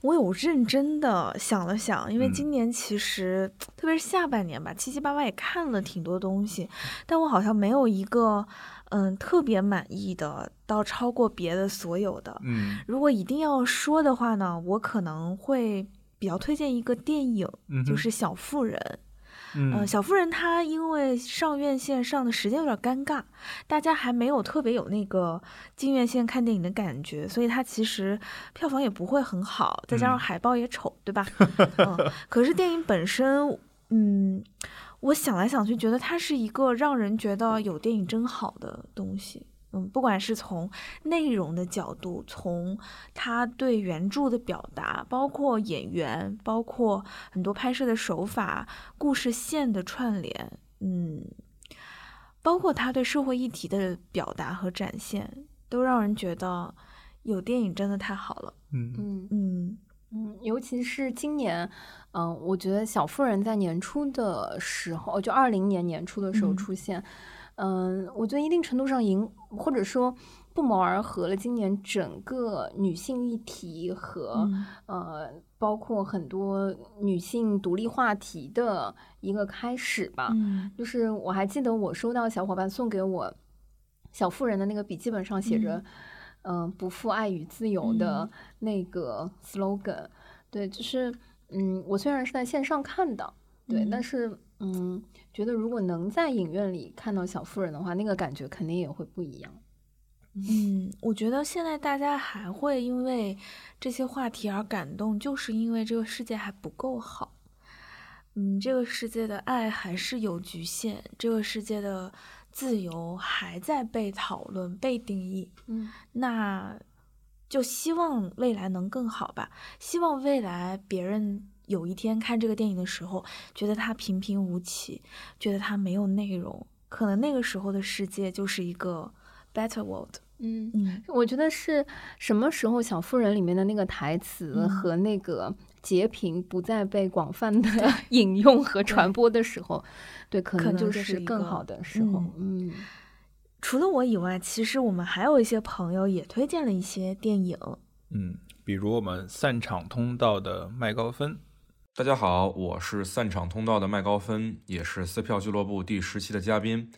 我有认真的想了想，因为嗯今年其实、特别是下半年吧，七七八八也看了挺多东西，但我好像没有一个嗯特别满意的，到超过别的所有的。嗯如果一定要说的话呢，我可能会比较推荐一个电影，嗯就是《小妇人》。嗯呃，小妇人她因为上院线上的时间有点尴尬，大家还没有特别有那个进院线看电影的感觉，所以它其实票房也不会很好，再加上嗯海报也丑，对吧？嗯，可是电影本身，嗯，我想来想去，觉得它是一个让人觉得有电影真好的东西。嗯，不管是从内容的角度，从他对原著的表达，包括演员，包括很多拍摄的手法、故事线的串联，嗯，包括他对社会议题的表达和展现，都让人觉得有电影真的太好了。嗯嗯。嗯。嗯，尤其是今年，嗯、我觉得小妇人在年初的时候，就二零年年初的时候嗯。出现，嗯、我觉得一定程度上迎或者说不谋而合了今年整个女性议题和、嗯呃，包括很多女性独立话题的一个开始吧。嗯就是我还记得我收到小伙伴送给我小妇人的那个笔记本上写着，嗯、不负爱与自由的那个 slogan。对，就是嗯，我虽然是在线上看的，对，但嗯是嗯，觉得如果能在影院里看到小妇人的话，那个感觉肯定也会不一样。嗯，我觉得现在大家还会因为这些话题而感动，就是因为这个世界还不够好。嗯，这个世界的爱还是有局限，这个世界的自由还在被讨论、被定义。嗯，那就希望未来能更好吧。希望未来别人有一天看这个电影的时候，觉得它平平无奇，觉得它没有内容，可能那个时候的世界就是一个 better world。嗯嗯，我觉得是什么时候《小妇人》里面的那个台词嗯和那个截屏不再被广泛的 引用和传播的时候，对，可可能就是更好的时候。嗯嗯除了我以外，其实我们还有一些朋友也推荐了一些电影。嗯，比如我们散场通道的麦高芬。大家好，我是散场通道的麦高芬，也是撕票俱乐部第十期的嘉宾。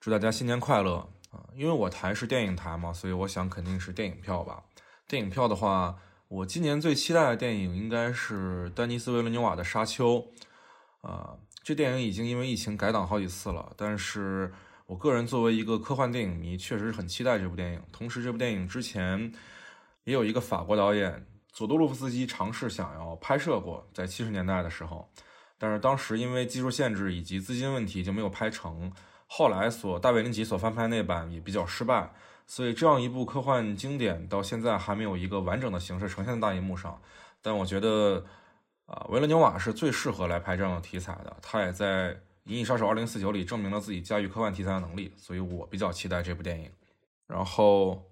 祝大家新年快乐啊！因为我台是电影台嘛，所以我想肯定是电影票吧。电影票的话，我今年最期待的电影应该是丹尼斯·维伦纽瓦的《沙丘》。啊，这电影已经因为疫情改档好几次了，但是我个人作为一个科幻电影迷，确实是很期待这部电影。同时，这部电影之前也有一个法国导演佐多洛夫斯基尝试想要拍摄过，在七十年代的时候，但是当时因为技术限制以及资金问题就没有拍成。后来所大卫林奇所翻拍那版也比较失败，所以这样一部科幻经典到现在还没有一个完整的形式呈现在大荧幕上。但我觉得。啊，维伦纽瓦是最适合来拍这样的题材的，他也在《银翼杀手2049》里证明了自己驾驭科幻题材的能力，所以我比较期待这部电影。然后，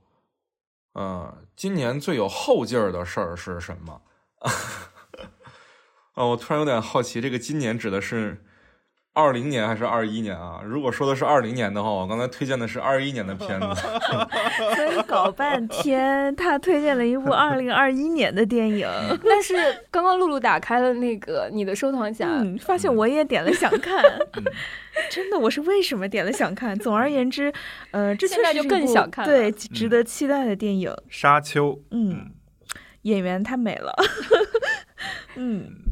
呃，今年最有后劲儿的事儿是什么？啊，我突然有点好奇，这个今年指的是？二零年还是二一年啊？如果说的是二零年的话，我刚才推荐的是二一年的片子。所以搞半天，他推荐了一部二零二一年的电影。但是刚刚露露打开了那个你的收藏夹，发现我也点了想看。真的，我是为什么点了想看？总而言之，呃，这确实就更想看，对，值得期待的电影《沙丘》。嗯，演员太美了。嗯。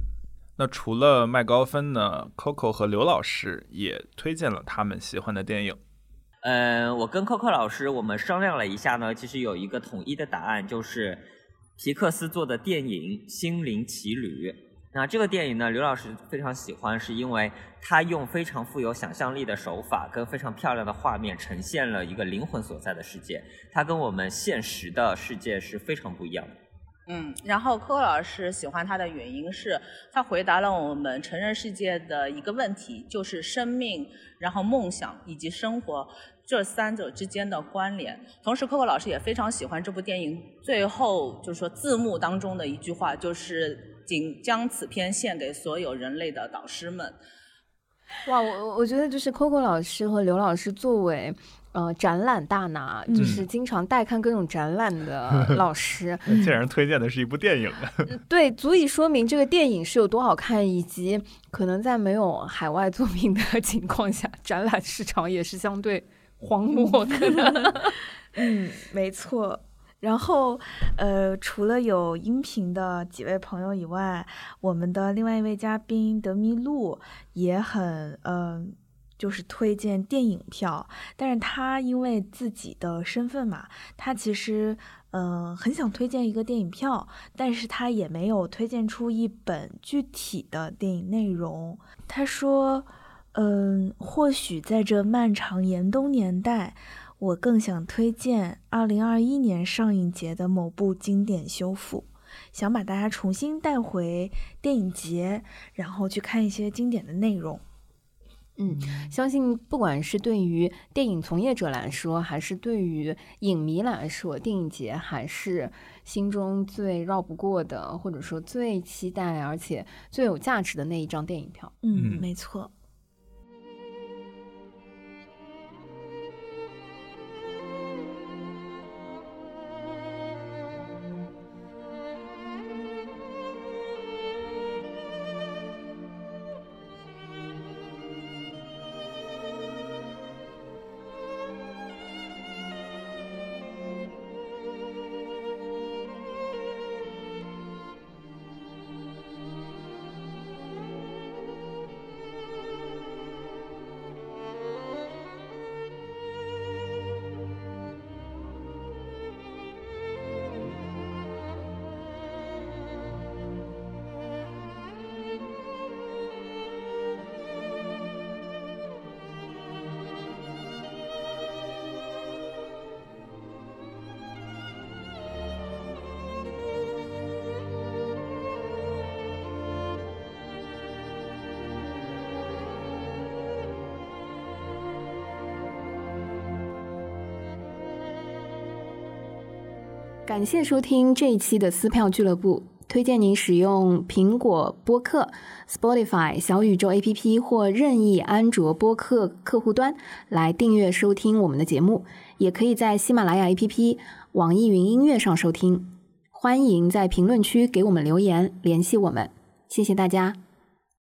那除了麦高芬呢？Coco 和刘老师也推荐了他们喜欢的电影。嗯，我跟 Coco 老师我们商量了一下呢，其实有一个统一的答案，就是皮克斯做的电影《心灵奇旅》。那这个电影呢，刘老师非常喜欢，是因为他用非常富有想象力的手法跟非常漂亮的画面，呈现了一个灵魂所在的世界。它跟我们现实的世界是非常不一样的。嗯，然后柯老师喜欢他的原因是，他回答了我们成人世界的一个问题，就是生命、然后梦想以及生活这三者之间的关联。同时，柯柯老师也非常喜欢这部电影最后就是说字幕当中的一句话，就是“仅将此片献给所有人类的导师们”。哇，我我觉得就是 Coco 老师和刘老师作为。呃，展览大拿就是经常带看各种展览的 老师，竟然推荐的是一部电影，对，足以说明这个电影是有多好看，以及可能在没有海外作品的 情况下，展览市场也是相对荒漠的。嗯，没错。然后，呃，除了有音频的几位朋友以外，我们的另外一位嘉宾德米露也很，嗯。就是推荐电影票，但是他因为自己的身份嘛，他其实嗯很想推荐一个电影票，但是他也没有推荐出一本具体的电影内容。他说，嗯，或许在这漫长严冬年代，我更想推荐二零二一年上映节的某部经典修复，想把大家重新带回电影节，然后去看一些经典的内容。嗯，相信不管是对于电影从业者来说，还是对于影迷来说，电影节还是心中最绕不过的，或者说最期待而且最有价值的那一张电影票。嗯，没错。感谢收听这一期的撕票俱乐部，推荐您使用苹果播客、Spotify、小宇宙 APP 或任意安卓播客客户端来订阅收听我们的节目，也可以在喜马拉雅 APP、网易云音乐上收听。欢迎在评论区给我们留言，联系我们，谢谢大家。